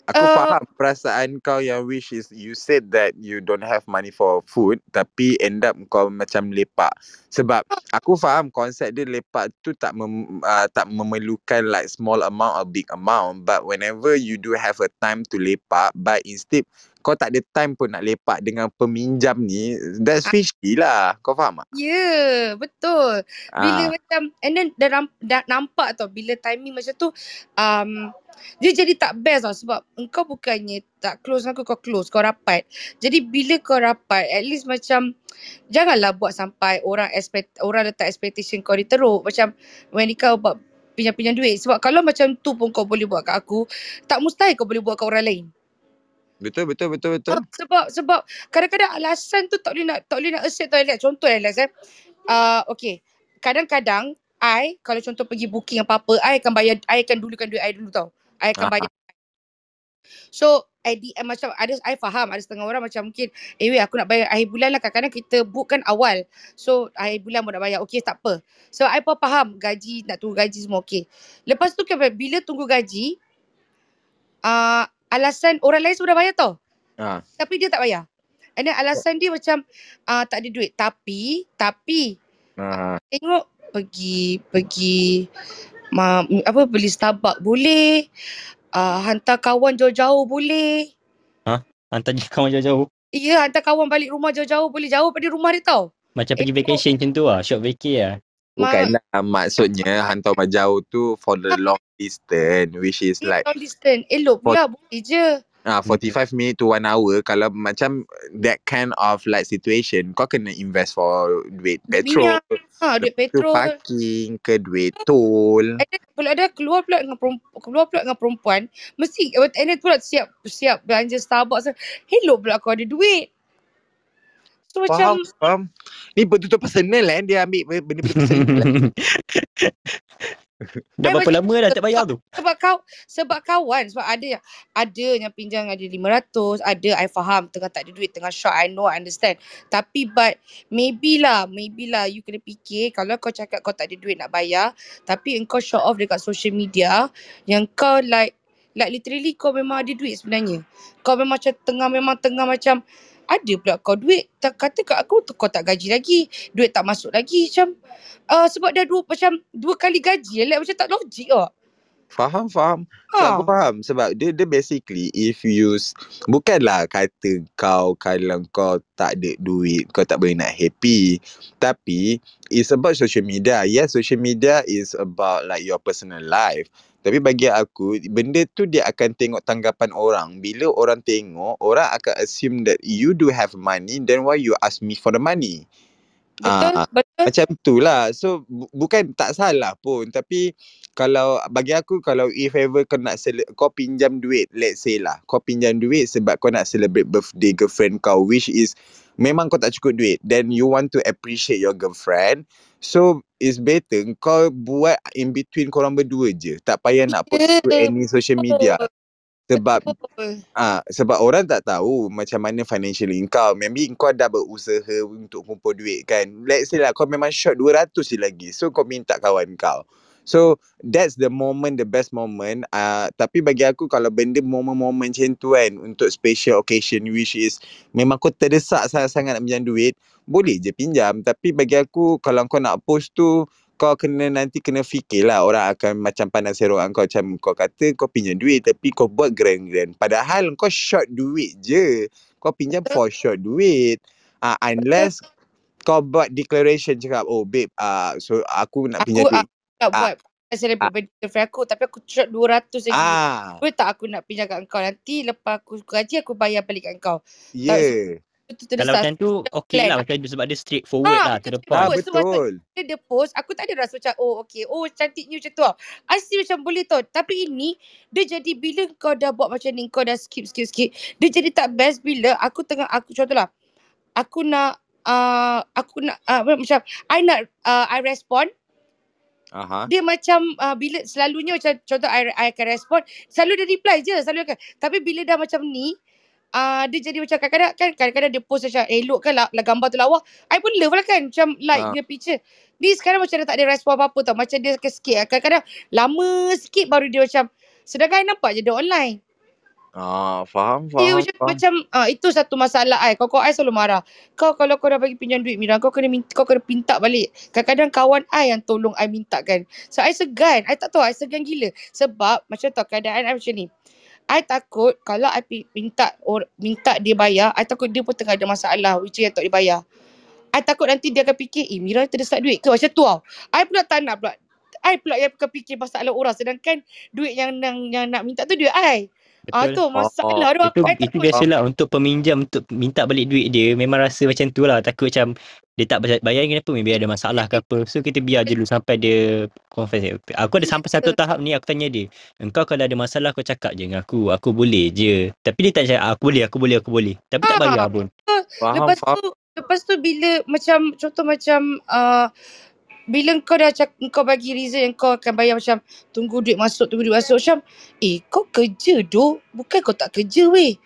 aku uh, faham perasaan kau yang which is you said that you don't have money for food tapi end up kau macam lepak. Sebab aku faham konsep dia lepak tu tak mem, uh, tak memerlukan like small amount or big amount but whenever you do have a time to lepak but instead kau tak ada time pun nak lepak dengan peminjam ni that's fishy lah. Kau faham tak? ya, yeah, betul. Bila Ah. macam and then dah, dah nampak tau bila timing macam tu um, dia jadi tak best tau sebab engkau bukannya tak close dengan aku kau close kau rapat. Jadi bila kau rapat at least macam janganlah buat sampai orang expect orang letak expectation kau diteruk macam when kau buat pinjam-pinjam duit sebab kalau macam tu pun kau boleh buat kat aku tak mustahil kau boleh buat kat orang lain. Betul betul betul betul. Ah, sebab sebab kadang-kadang alasan tu tak boleh nak tak boleh nak accept tau Alex. Contoh Alex eh. Uh, okay. Kadang-kadang I kalau contoh pergi booking apa-apa, I akan bayar I akan dulukan duit I dulu tau. I akan Aha. bayar. So at the end macam ada I faham ada setengah orang macam mungkin eh weh aku nak bayar akhir bulan lah kadang-kadang kita book kan awal. So akhir bulan mau nak bayar. Okay tak apa. So I pun faham gaji nak tunggu gaji semua okay. Lepas tu bila tunggu gaji uh, alasan orang lain sudah bayar tau. Ah. Tapi dia tak bayar. And then alasan dia macam uh, tak ada duit. Tapi, tapi Ah. tengok pergi pergi ma, apa beli Starbucks boleh. Uh, hantar kawan jauh-jauh boleh. Hantar je kawan jauh-jauh. Ya, hantar kawan balik rumah jauh-jauh boleh. Jauh pada rumah dia tau. Macam pergi Elok. vacation macam tu lah. Short vacay lah. Bukanlah maksudnya hantar jauh tu for the long distance which is Dia like long distance. Elok For- pula boleh je. Ah, 45 minit to 1 hour kalau macam that kind of like situation kau kena invest for duit petrol. Ha, duit petrol. parking ke duit tol. Then pula ada keluar pula dengan perempuan, keluar pula dengan perempuan, mesti and then pula siap siap belanja Starbucks. Hello pula kau ada duit. So Faham, macam faham. Ni betul-betul personal eh dia ambil benda-benda personal. Dah berapa lama dah tak bayar tu? sebab kau sebab kawan sebab ada yang ada yang pinjam ada 500 ada I faham tengah tak ada duit tengah short I know I understand tapi but maybe lah maybe lah you kena fikir kalau kau cakap kau tak ada duit nak bayar tapi engkau show off dekat social media yang kau like like literally kau memang ada duit sebenarnya kau memang macam tengah memang tengah macam ada pula kau duit tak kata kat aku tu kau tak gaji lagi duit tak masuk lagi macam uh, sebab dah dua macam dua kali gaji like, macam tak logik ah Faham, faham. So, aku ha. faham sebab dia dia basically if you bukanlah kata kau kalau kau tak ada duit kau tak boleh nak happy tapi it's about social media. Yes, social media is about like your personal life. Tapi bagi aku benda tu dia akan tengok tanggapan orang. Bila orang tengok, orang akan assume that you do have money then why you ask me for the money? Betul, Ah, betul. macam tu lah. So bu- bukan tak salah pun tapi kalau bagi aku kalau if ever kau nak cele- kau pinjam duit let's say lah kau pinjam duit sebab kau nak celebrate birthday girlfriend kau which is memang kau tak cukup duit then you want to appreciate your girlfriend so it's better kau buat in between korang berdua je tak payah nak post to Ya, any social media sebab. Ah, sebab orang tak tahu macam mana financial kau. Maybe kau dah berusaha untuk kumpul duit kan. Let's say lah kau memang short 200 je lagi. So kau minta kawan kau. So that's the moment, the best moment. Uh, tapi bagi aku kalau benda momen-momen macam tu kan untuk special occasion which is memang kau terdesak sangat-sangat nak pinjam duit, boleh je pinjam. Tapi bagi aku kalau kau nak post tu kau kena nanti kena fikir lah orang akan macam pandang serokan kau macam kau kata kau pinjam duit tapi kau buat grand-grand. Padahal kau short duit je. Kau pinjam for short duit. Uh, unless kau buat declaration cakap oh babe uh, so aku nak Aku pinjam duit aku nak Ah. buat celebrate birthday girlfriend aku tapi aku short 200 lagi. ah Boleh tak aku nak pinjam kat kau nanti lepas aku gaji aku bayar balik kat kau. yeah Itu Kalau terdesak. macam tu okey lah macam tu sebab dia straightforward Ah, lah to the betul. ah point. Tu betul Dia dia post aku tak ada rasa macam oh okay oh cantiknya macam tu tau. I see macam boleh tau. Tapi ini dia jadi bila kau dah buat macam ni kau dah skip skip skip dia jadi tak best bila aku tengah aku contohlah aku nak uh, aku nak uh, macam I nak uh, I respond aha. Dia macam uh, bila selalunya macam contoh I, I akan respon selalu dia reply je selalu akan. Tapi bila dah macam ni uh, dia jadi macam kadang-kadang kan kadang-kadang dia post macam elok kan lah, lah gambar tu lawa I pun love lah kan macam like Ah. dia picture. Ni sekarang macam dia tak ada respon apa-apa tau. Macam dia akan sikit kadang-kadang lama sikit baru dia macam sedangkan I nampak je dia online ah faham dia faham macam faham. macam uh, itu satu masalah I kau kau I selalu marah. Kau kalau kau dah bagi pinjam duit Mira kau kena minta, kau kena pinta balik. Kadang-kadang kawan I yang tolong I minta kan so I segan. I tak tahu I segan gila. Sebab macam tu keadaan I macam ni. I takut kalau I pi- minta or, minta dia bayar I takut dia pun tengah ada masalah which is yang tak dia bayar I takut nanti dia akan fikir eh Mira terdesak duit ke? Macam tu tau. I pula tak nak pula. I pula yang akan fikir masalah orang. Sedangkan duit yang yang, yang nak minta tu duit I Ah tu masalah. Tu Itu I itu biasalah untuk peminjam untuk minta balik duit dia. Memang rasa macam tu lah. Takut macam dia tak bayar- kenapa maybe ada masalah ke apa. So kita biar je dulu sampai dia confess. Aku ada sampai satu tahap ni aku tanya dia engkau kalau ada masalah kau cakap je dengan aku. Aku boleh je. Tapi dia tak cakap "Ah, aku boleh aku boleh aku boleh. Tapi tak bayar pun. Faham Lepas faham tu lepas tu bila macam contoh macam uh, bila kau dah cak, kau bagi reason yang kau akan bayar macam tunggu duit masuk tunggu duit masuk macam eh kau kerja doh bukan kau tak kerja weh.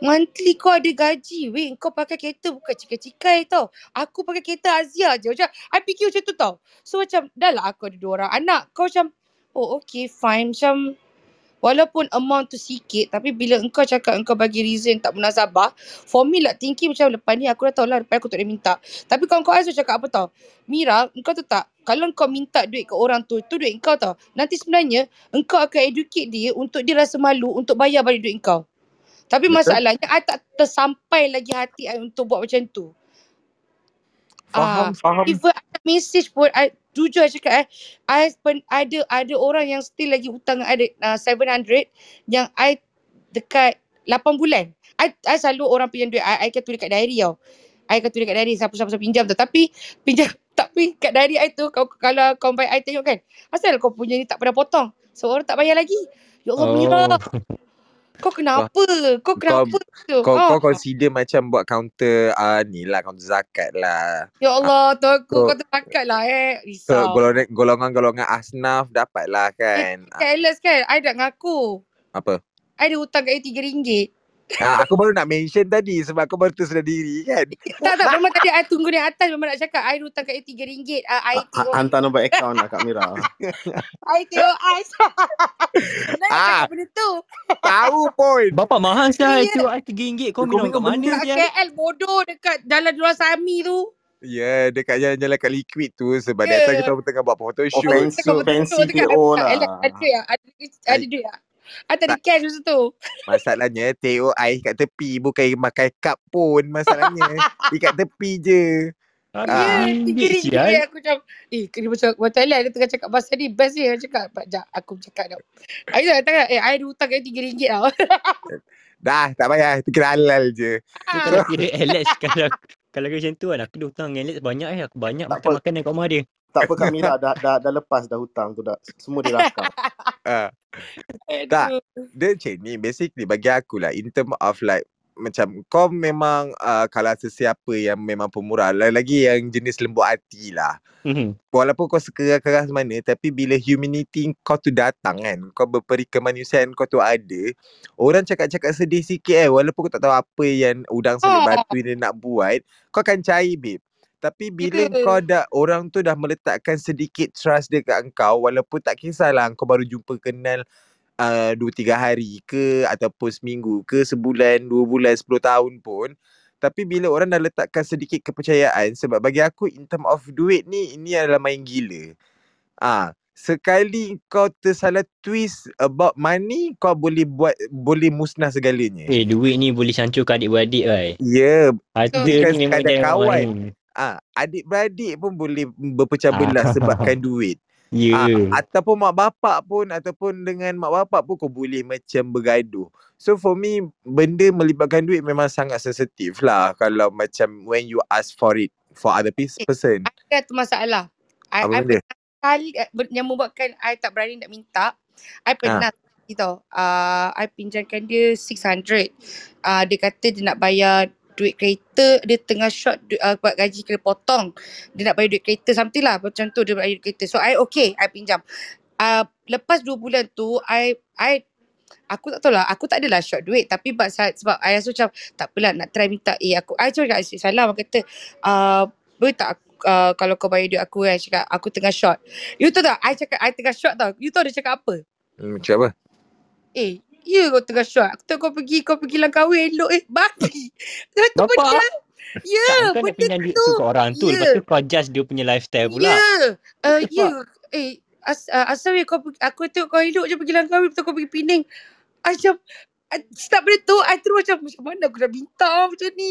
Monthly kau ada gaji weh. Kau pakai kereta bukan cikai-cikai tau. Aku pakai kereta Azia je. Macam I fikir macam tu tau. So macam dah lah aku ada dua orang anak. Kau macam oh okay fine. Macam Walaupun amount tu sikit Tapi bila engkau cakap Engkau bagi reason tak munasabah For me like thinking macam Lepas ni aku dah tahu lah Lepas aku tak boleh minta. Tapi kawan-kawan saya cakap apa tau? Mira engkau tu tak. Kalau engkau minta duit ke orang tu Tu duit engkau tau. Nanti sebenarnya Engkau akan educate dia Untuk dia rasa malu Untuk bayar balik duit engkau. Tapi Betul. masalahnya I tak tersampai lagi hati I Untuk buat macam tu faham Ah, faham Even ada message pun I, Jujur I cakap eh I pen, ada ada orang yang still lagi hutang ada uh, 700 Yang I Dekat 8 bulan. I, I selalu orang pinjam duit, I, I akan tulis kat diary tau. I akan tulis kat diary siapa-siapa pinjam tu. Tapi pinjam tapi kat diary I tu kau, kalau kau baik I tengok kan. Asal kau punya ni tak pernah potong. So orang tak bayar lagi. Ya Allah. Oh. Kau kenapa? Kau kenapa tu? Kau, Ha. kau consider macam buat counter uh, ni lah, counter zakat lah. Ya Allah, tu aku Kau- kau terpakat lah eh. So, Risau. golongan, golongan-golongan asnaf dapat lah kan. Careless kan? I dah ngaku. Apa? I ada hutang kat dia RM3. Ah, aku baru nak mention tadi sebab kau baru tu sedar diri kan. tak, tak. Memang tadi I tunggu di atas. Memang nak cakap. I ada hutang kat dia RM3. Uh, I Ha- tengok. Hantar nombor akaun lah Kak Mira. I tengok I. Kenapa Ah. cakap benda tu? Tahu pun. Bapak mahal sia Ya. itu RM3 kau Kau minum kat mana Kat sia? KL bodoh dekat jalan luar Sami tu. Ya, yeah, dekat jalan-jalan kat liquid tu sebab Ya. yeah. that time kita tengah buat photoshoot. Betul fancy tu. Dekat TO ada- lah. Ada ada duit tak? Ada, ada duit tak? I tak ada cash masa tu. Masalahnya tengok air kat tepi bukan makan cup pun masalahnya. Ikat tepi je. Ya, Ah. RM3 RM3 sial. aku macam eh kena macam macam lah dia tengah cakap pasal ni best ni aku cakap Pak Jap aku cakap dah. Ayo dah tengah eh I ada hutang kat RM3 tau. Dah, tak payah. Itu kira halal je. Tu kalau kira Alex kalau kalau macam tu kan aku ada hutang dengan Alex banyak eh aku banyak Tak makan makanan kat rumah dia. Tak apa Kak Mira dah, dah, dah lepas dah hutang tu dah. Semua dia rakam. Ah. Tak. Aduh. Dia macam ni. Basically bagi aku lah. In term of like macam kau memang uh, kalau sesiapa yang memang pemurah lagi yang jenis lembut hati lah Mhm. walaupun kau sekeras-keras mana tapi bila humanity kau tu datang kan kau berperi kemanusiaan kau tu ada orang cakap-cakap sedih sikit eh walaupun kau tak tahu apa yang udang sebut Oh. batu ni nak buat kau akan cair babe tapi bila Ya. kau dah orang tu dah meletakkan sedikit trust dekat engkau walaupun tak kisahlah kau baru jumpa kenal uh, dua tiga hari ke ataupun seminggu ke sebulan dua bulan sepuluh tahun pun tapi bila orang dah letakkan sedikit kepercayaan sebab bagi aku in term of duit ni ini adalah main gila. Ah, sekali kau tersalah twist about money kau boleh buat boleh musnah segalanya. Eh duit ni boleh hancurkan adik-beradik kan. Ya, Ada Bukan ni memang sekadar jangan kawan. main. Ah adik-beradik pun boleh berpecah belah sebabkan duit. Ya. Ah, ataupun mak bapak pun ataupun dengan mak bapak pun kau boleh macam bergaduh. So for me benda melibatkan duit memang sangat sensitif lah kalau macam when you ask for it for other pers- person. Ada tu masalah. I, Apa I benda? kali eh, yang membuatkan I tak berani nak minta. I pernah gitu. Uh, I pinjamkan dia 600. Uh, dia kata dia nak bayar duit kereta dia tengah short uh, buat gaji kena potong. Dia nak bayar duit kereta something lah macam tu dia bayar duit kereta. So I okay I pinjam. Uh, lepas 2 bulan tu I I aku tak tahu lah aku tak adalah short duit. Tapi but, sebab I rasa macam tak apalah nak try minta eh aku I cakap Asyik Salam aku kata uh, boleh tak aku, uh, kalau kau bayar duit aku kan? Cakap aku tengah short. You tahu tak I cakap I tengah short tau. You tahu dia cakap apa? Hmm, cakap apa? eh ya kau tengah short aku tahu kau pergi kau pergi langkahwin elok eh bagi satu Bapak? benda ya Tak, kau nak benda pinjam duit tu tu orang tu. Ya. Lepas tu kau judge dia punya lifestyle pula. Ya. Uh, Cepat. ya. Eh, as, uh, asal kau pergi, aku tengok kau elok je pergi langkah lepas tu kau pergi Penang. I Macam, start benda tu, I terus macam, macam mana aku nak minta macam ni.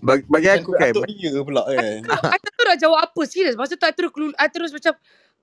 Bagi, bagi aku kan Atuk dia pula kan. I tak tahu nak jawab apa, serius. Masa tu I terus, I terus macam,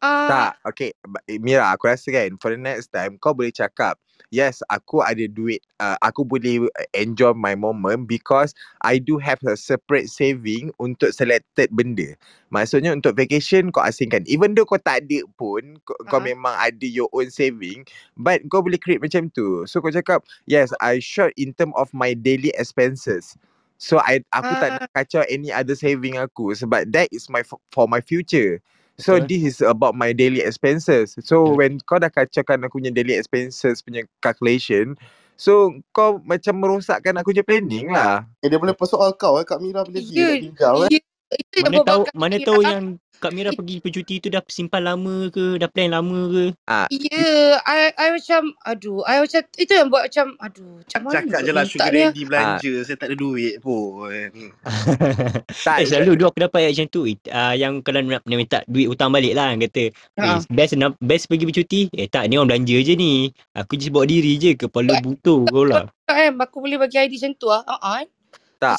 uh, Tak, okay. Eh, Mira, aku rasa kan, for the next time, kau boleh cakap, yes, aku ada duit, uh, aku boleh enjoy my moment because I do have a separate saving untuk selected benda. Maksudnya untuk vacation, kau asingkan. Even though kau tak ada pun, kau, kau Ah. memang ada your own saving, but kau boleh create macam tu. So kau cakap, yes, I short in term of my daily expenses. So I aku tak nak kacau any other saving aku sebab that is my for my future. So Betul. this is about my daily expenses. So Betul. when kau dah kacaukan aku punya daily expenses punya calculation, so kau macam merosakkan aku punya planning lah. Eh, dia boleh persoal kau eh Kak Mira bila dia ya, nak pinjam eh. Itu yang Mana tahu mana tahu yang Kak Mira pergi bercuti tu dah simpan lama ke, dah plan lama ke? Ya, I, I macam, aduh, I macam, itu yang buat macam, aduh, macam mana Cakap je lah minta sugar ah? daddy belanja. Saya tak ada duit pun. Tak, eh selalu dulu aku dapat macam tu. Uh, yang kalau nak, nak minta duit hutang balik lah. Kata, eh, best nak, best pergi bercuti. Eh tak, ni orang belanja je ni. Aku just bawa diri je. Kepala butuh kau lah. Tak kan, aku boleh bagi ID macam tu lah. Uh-uh. Tak.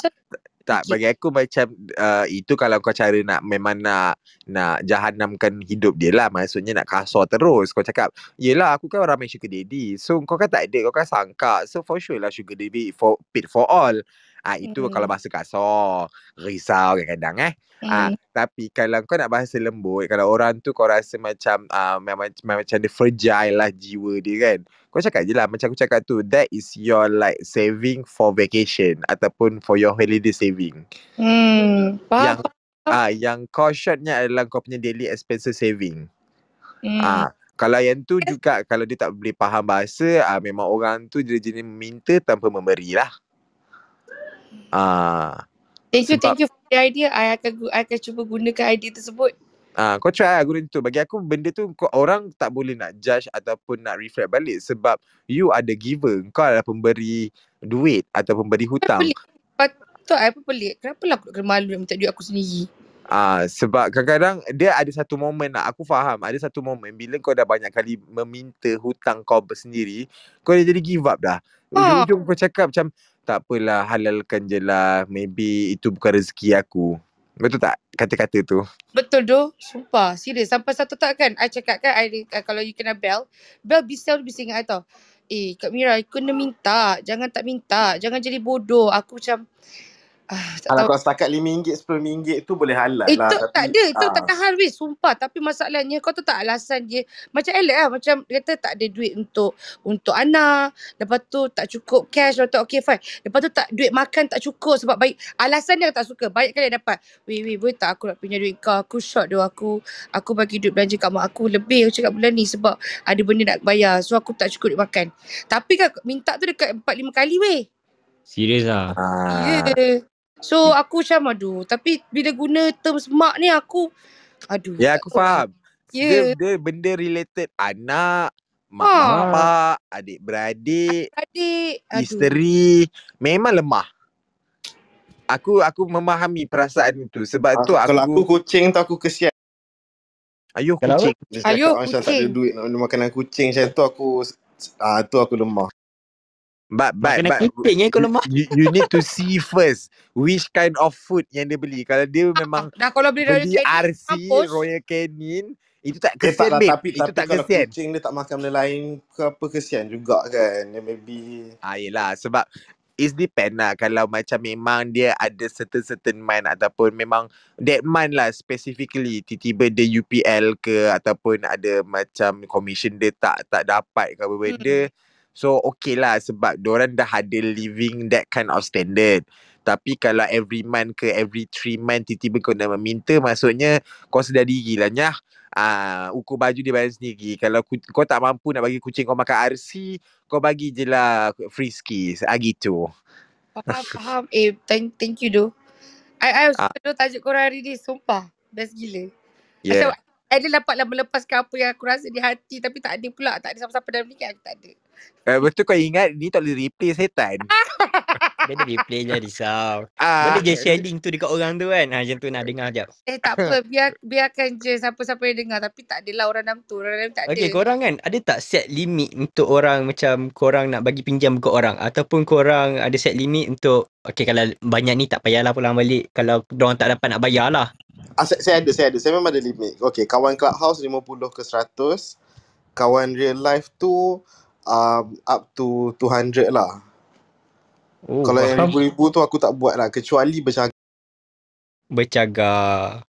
Tak, bagi aku macam uh, itu kalau kau cara nak memang nak nak jahanamkan hidup dia lah. Maksudnya nak kasar terus. Kau cakap, yelah aku kan orang main sugar daddy. So kau kan tak ada, kau kan sangka. So for sure lah sugar daddy for paid for all. Ah itu Hmm. kalau bahasa kasar. Risau kadang-kadang eh. Ah, Hmm. tapi kalau kau nak bahasa lembut, kalau orang tu kau rasa macam uh, memang, memang macam dia fragile lah jiwa dia kan. Kau cakap je lah macam aku cakap tu, that is your like saving for vacation ataupun for your holiday saving. Hmm. Yang ah yang kau shotnya adalah kau punya daily expenses saving. Hmm. Ah kalau yang tu juga kalau dia tak boleh faham bahasa, ah memang orang tu dia jenis meminta tanpa memberi lah. Ah Thank you, sebab thank you for the idea. I akan I akan cuba gunakan idea tersebut. Ah, kau try lah guna tu. Bagi aku benda tu kau, orang tak boleh nak judge ataupun nak reflect balik sebab you ada giver. Kau adalah pemberi duit atau pemberi hutang. I pun pelik. Kenapa lah aku nak kena malu nak minta duit aku sendiri? Ah, sebab kadang-kadang dia ada satu momen nak aku faham. Ada satu momen bila kau dah banyak kali meminta hutang kau sendiri, kau dah jadi give up dah. Ha. Ujung-ujung kau cakap macam tak apalah halalkan je lah. Maybe itu bukan rezeki aku. Betul tak kata-kata tu? Betul doh. Sumpah. Serius. Sampai satu tak kan. I cakap kan. I, uh, kalau you kena bell. Bell bising bising I tau. Eh Kak Mira. You kena minta. Jangan tak minta. Jangan jadi bodoh. Aku macam. Ah, tak Kalau tahu. kau setakat RM5, RM10 tu boleh halal Itu lah. tak Tapi ada. Itu ah, takkan hal weh. Sumpah. Tapi masalahnya kau tu tak alasan dia. Macam Alex lah. Macam dia kata tak ada duit untuk untuk anak. Lepas tu tak cukup cash. Lepas tu okay fine. Lepas tu tak duit makan tak cukup. Sebab baik. Alasan dia tak suka. Banyak kali dia dapat. Weh weh boleh tak aku nak pinjam duit kau. Aku short doh. Aku aku bagi duit belanja kat mak aku. Lebih aku cakap bulan ni. Sebab ada benda nak bayar. So aku tak cukup duit makan. Tapi kan minta tu dekat 4-5 kali weh. Serius lah. Ah. Yeah. So aku macam aduh. Tapi bila guna terms mak ni aku. Aduh. Ya aku faham. Ya. Dia, dia benda related anak, mak Ha. bapak, adik beradik, Adik. Isteri memang lemah. Aku aku memahami perasaan itu sebab ah, tu kalau aku aku kucing tu aku kesian. ayuh kucing. Ayuh, cakap macam tak ada kucing. duit nak beli makanan kucing macam tu aku ah tu aku lemah. But but Makanan but kucing eh kau lemah. you, you need to see first which kind of food yang dia beli. Kalau dia memang Dah kalau beli beli RC mampus. Royal Canin itu tak Eh tak kesian lah babe. tapi Itu tapi tak kalau kesian. kucing dia tak makan benda lain ke apa kesian juga kan. Dia maybe Ah yelah sebab it depend lah kalau macam memang dia ada certain certain month ataupun memang that month lah specifically tiba-tiba dia UPL ke ataupun ada macam commission dia tak tak dapat ke apa benda Hmm. So okay lah sebab orang dah ada living that kind of standard tapi kalau every month ke every three month tiba-tiba kau nak meminta maksudnya kau sedar diri lah Nyah Ah, ukur baju dia bayar sendiri. Kalau ku, kau tak mampu nak bagi kucing kau makan RC, kau bagi je lah frisky. Ah, gitu. Faham, faham. Eh, thank, thank you doh. I, I Ah, suka doh tajuk korang hari ni. Sumpah. Best gila. yeah. Macam Adel dapatlah melepaskan apa yang aku rasa di hati tapi tak ada pula. Tak ada siapa-siapa dalam ni kan. Aku tak ada. Uh, betul kau ingat ni tak boleh replay setan. Dia ada replay je risau. Ah, Boleh je share link tu dekat orang tu kan. Ha, macam tu nak dengar jap. Eh tak apa. Biar, biarkan je siapa-siapa yang dengar. Tapi tak adalah orang dalam tu. Orang dalam tak ada. Okay, korang kan ada tak set limit untuk orang macam korang nak bagi pinjam ke orang ataupun korang ada set limit untuk okay kalau banyak ni tak payahlah pulang balik kalau orang tak dapat nak bayar lah. ah, saya, saya ada saya ada. Saya memang ada limit. Okay kawan clubhouse 50 ke 100. Kawan real life tu um, up to 200 lah. Oh, Kalau yang ribu-ribu tu aku tak buat lah kecuali bercakap. Bercagar.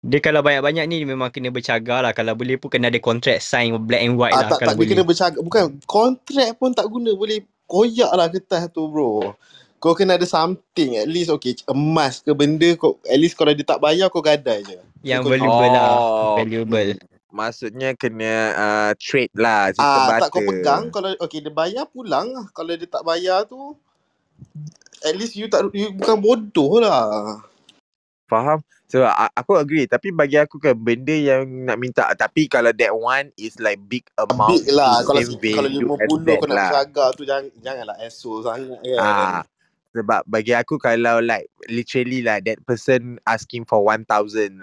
Dia kalau banyak-banyak ni memang kena bercagar lah. Kalau boleh pun kena ada kontrak sign black and white Ah, lah tak kalau tak dia boleh. kena bercakap bukan kontrak pun tak guna boleh koyak lah kertas tu bro. Kau kena ada something at least okay emas ke benda kau at least kalau dia tak bayar kau gadai je. Yang kau valuable lah. oh, Valuable. maksudnya kena uh, trade lah ah tak kau pegang kalau okay dia bayar pulang lah. Kalau dia tak bayar tu at least you tak you bukan bodoh lah. Faham? So a- aku agree tapi bagi aku kan benda yang nak minta tapi kalau that one is like big amount Big lah kalau kalau value as 50 that kau nak lah. tu jangan janganlah asshole sangat kan. Ah, Sebab bagi aku kalau like literally like that person asking for 1000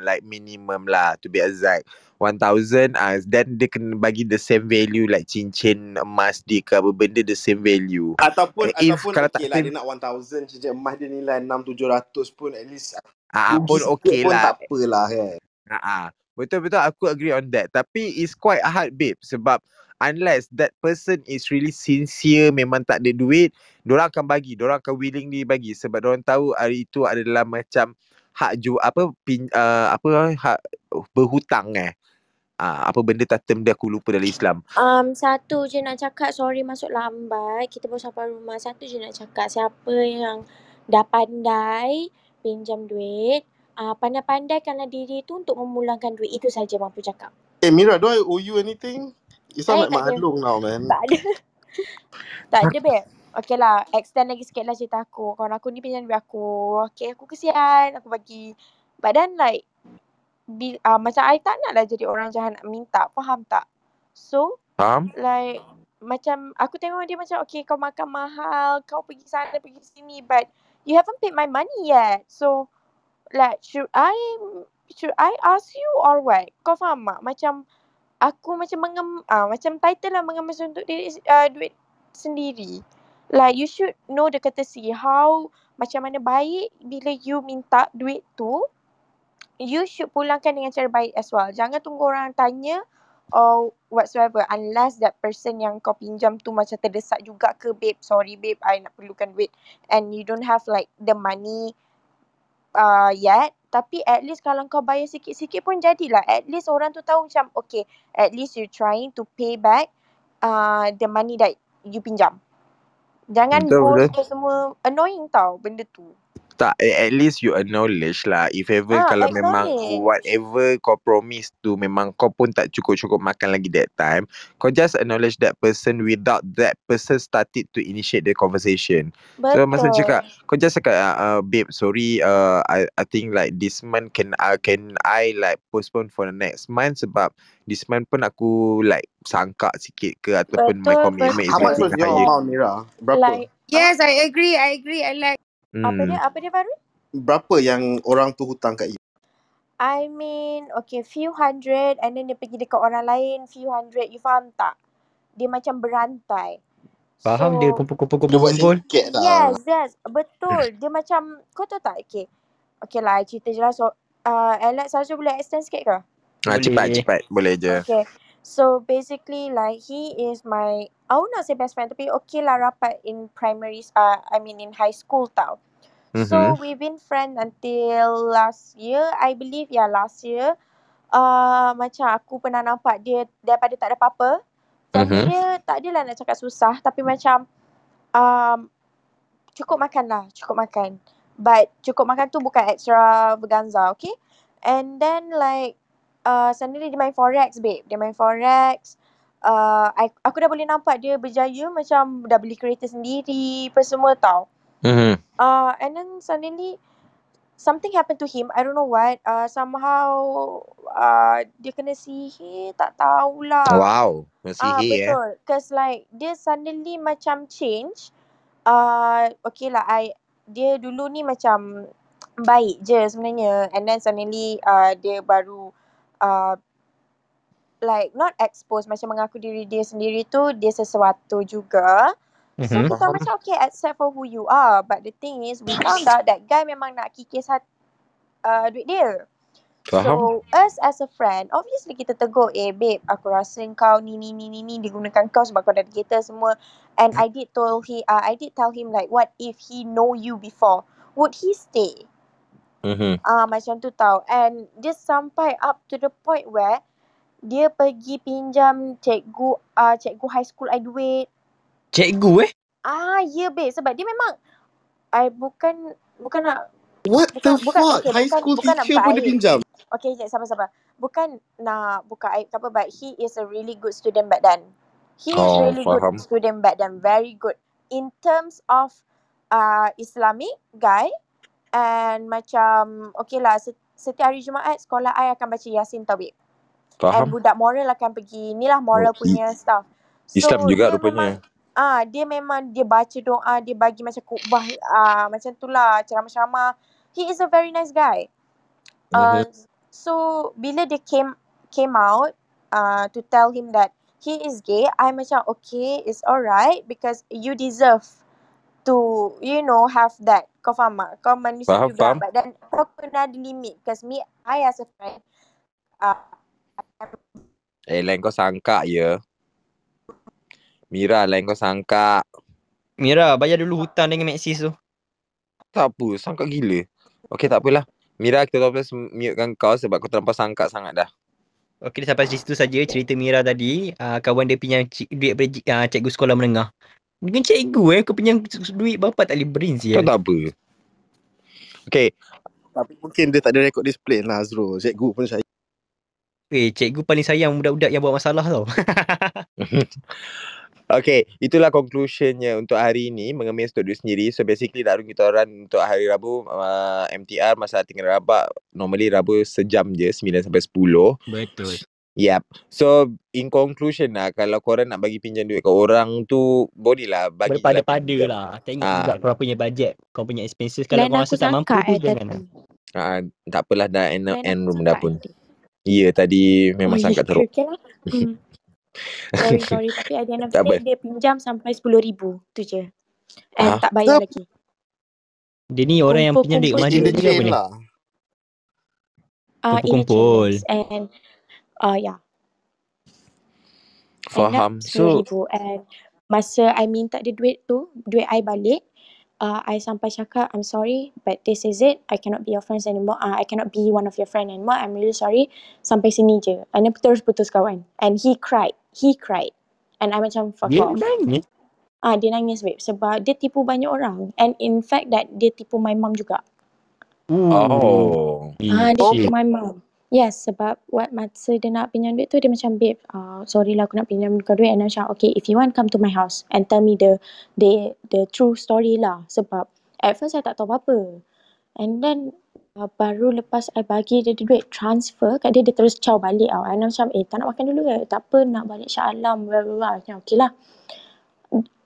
like minimum lah to be exact. 1000 uh, then dia kena bagi the same value like cincin emas dia ke apa benda the same value. Ataupun Eh, if ataupun kalau tak okey lah dia nak 1000 cincin emas dia nilai 6 700 pun at least Ah pun rugi okey sikit pun lah. tak apalah kan. Ha ah. Betul betul aku agree on that. Tapi it's quite hard babe sebab unless that person is really sincere memang tak ada duit, orang akan bagi, orang akan willingly bagi sebab orang tahu hari itu adalah macam hak ju apa pin, uh, apa hak berhutang eh. Ah, apa benda tak term dia aku lupa dalam Islam. Um, satu je nak cakap, sorry masuk lambat. Kita baru sampai rumah. Satu je nak cakap, siapa yang dah pandai pinjam duit, uh, pandai-pandaikanlah diri tu untuk memulangkan duit. Itu saja mampu cakap. Eh Mira, do I owe you anything? You sound Eh, like tak Mak man. Tak ada. tak ada, babe. Okay lah, extend lagi sikit lah cerita aku. Kawan aku ni pinjam duit aku. Okay, aku kesian. Aku bagi. But then like, bil, uh, macam I tak nak lah jadi orang jahat nak minta. Faham tak? So, Faham? like macam aku tengok dia macam okay kau makan mahal, kau pergi sana pergi sini but you haven't paid my money yet. So like should I should I ask you or what? Kau faham tak? Macam aku macam mengem ah macam title lah mengemas untuk diri uh, duit sendiri. Like you should know the courtesy how macam mana baik bila you minta duit tu you should pulangkan dengan cara baik as well. Jangan tunggu orang tanya or whatsoever unless that person yang kau pinjam tu macam terdesak juga ke babe sorry babe I nak perlukan duit and you don't have like the money uh, yet tapi at least kalau kau bayar sikit-sikit pun jadilah. At least orang tu tahu macam okay at least you trying to pay back uh, the money that you pinjam. Jangan Betul, ghost betul. ke semua annoying tau benda tu Tak, eh, at least you acknowledge lah. If ever Ah, kalau memang acknowledge. whatever kau promise tu memang kau pun tak cukup-cukup makan lagi that time, kau just acknowledge that person without that person started to initiate the conversation. So masa betul cakap, kau just cakap, uh, uh, babe, sorry, uh, I I think like this month can uh, can I like postpone for the next month sebab this month pun aku like sangka sikit ke ataupun my Betul, commitment is How much was getting your higher. amount Mira? Berapa? like Yes, I agree. I agree. I like. Apa Hmm. dia apa dia baru Berapa yang orang tu hutang kat you? I mean, okay, few hundred and then dia pergi dekat orang lain, few hundred. You faham tak? Dia macam berantai. Faham dia So, Dia buat kumpul-kumpul. sikit lah. yes, yes, betul. Dia macam, kau tahu tak? Okay, okay lah, cerita je lah. So, uh, Alex, Sarjo boleh extend sikit ke? Ah, cepat, Boleh. cepat. Boleh je. Okay. So basically like he is my I would not say best friend tapi okay lah rapat in primary uh, I mean in high school tau. So Mhm. we've been friends until last year I believe yeah last year. Uh, macam aku pernah nampak dia daripada tak ada apa-apa. Family Mhm. dia tak adalah nak cakap susah tapi macam um, cukup makan lah, cukup makan. But cukup makan tu bukan extravaganza, okay? And then like uh, suddenly dia main forex babe. Dia main forex. Uh, I, aku dah boleh nampak dia berjaya macam dah beli kereta sendiri, apa semua tau. Mhm. Uh, and then suddenly something happened to him. I don't know what. Uh, somehow uh, dia kena sihir, tak tahulah. Wow. Ah Sihir eh. betul. Cause like dia suddenly macam change. Uh, okay lah, I dia dulu ni macam baik je sebenarnya. And then suddenly uh, dia baru uh, like not expose macam mengaku diri dia sendiri tu dia sesuatu juga. So Mhm. kita macam okay accept for who you are. But the thing is we found out that guy memang nak kikis hat, uh, duit dia. Faham? So us as a friend obviously kita tegur eh babe aku rasa kau ni ni ni ni ni digunakan kau sebab kau dah kereta semua and I did told he uh, I did tell him like what if he know you before would he stay Mhm. ah uh, macam tu tau and dia sampai up to the point where dia pergi pinjam cikgu uh, cikgu high school I duit Cikgu eh? ah ya yeah, babe sebab dia memang I bukan bukan nak What the bukan bukan fuck? okay High bukan school bukan teacher pun dia pinjam. Okay, sekejap, sabar-sabar. Bukan nak buka aib apa, but he is a really good student back then. He is Oh, really good faham. student back then, very good. In terms of uh, Islamic guy, and macam, okay lah, set- setiap hari Jumaat, sekolah I akan baca Yasin tau, babe. And Faham? budak moral akan pergi, ni lah Oh, moral i- punya stuff. Islam So, juga dia rupanya. memang, Ah, dia memang dia baca doa, dia bagi macam khutbah ah macam tu lah, ceramah-ceramah. He is a very nice guy. Uh, so bila dia came came out uh, to tell him that he is gay, I macam okay, it's alright because you deserve to you know have that. Kau faham tak? Kau manusia Faham, juga. faham. But then kau kena ada limit. Because me, I as a friend, uh, Eh, lain kau sangka ya. Mira, lain kau sangka. Mira, bayar dulu hutang dengan Maxis tu. Tak apa, sangka gila. Okey, tak apalah. Mira, kita terus mute-kan kau sebab kau terlampau sangka sangat dah. Okey, sampai situ saja cerita Mira tadi. Uh, kawan dia pinjam cik, duit daripada cik- uh, cikgu sekolah menengah. Dengan cikgu eh, kau pinjam duit bapak tak boleh berin sial. tak apa. Okey, Tapi mungkin dia tak ada record display lah Azrul. Cikgu pun saya. Eh, cikgu paling sayang budak-budak yang buat masalah tau. Okay, itulah conclusionnya untuk hari ini mengemis untuk diri sendiri. So basically Darul kita orang untuk hari Rabu uh, MTR masa tinggal rabak normally Rabu sejam je 9 sampai 10. Betul. Yep. So in conclusion lah kalau korang nak bagi pinjam duit ke orang tu boleh lah bagi je lah lah. Tengok Ah. juga korang punya budget. Kau punya expenses. Kalau kau rasa tak mampu tu jangan lah. tadi. Ah, tak apalah dah end, end room dah pun. tadi. Ya tadi memang Oh, sangka ya, teruk. okay, okay lah. Hmm. Sorry, sorry. Tapi at the end of the Tak day, apa. dia pinjam sampai RM10,000. Tu je. And Ah, tak bayar Kenapa? lagi. Dia ni orang yang pinjam duit mana dia duit. apa chain ni? lah. Uh, in a chain, Kumpul-kumpul. yes. And, uh, yeah. And Faham. that So RM10,000. And masa I minta dia duit tu, duit I balik, uh, I sampai cakap, I'm sorry, but this is it. I cannot be your friends anymore. Uh, I cannot be one of your friend anymore. I'm really sorry. Sampai sini je. And then terus putus kawan. And he cried. He cried. And I macam fuck Dia off. nangis. Ah, dia nangis babe sebab dia tipu banyak orang. And in fact that dia tipu my mom juga. Ooh. oh. Ah, dia Shit. tipu my mom. Yes, sebab what masa dia nak pinjam duit tu dia macam babe, uh, sorry lah aku nak pinjam kau duit and I macam okay if you want come to my house and tell me the the the true story lah sebab at first saya tak tahu apa-apa. And then uh, baru lepas I bagi dia duit transfer kat dia dia terus caw balik tau. And macam eh tak nak makan dulu ke? Tak apa nak balik Shah Alam blah blah blah. Macam okay lah.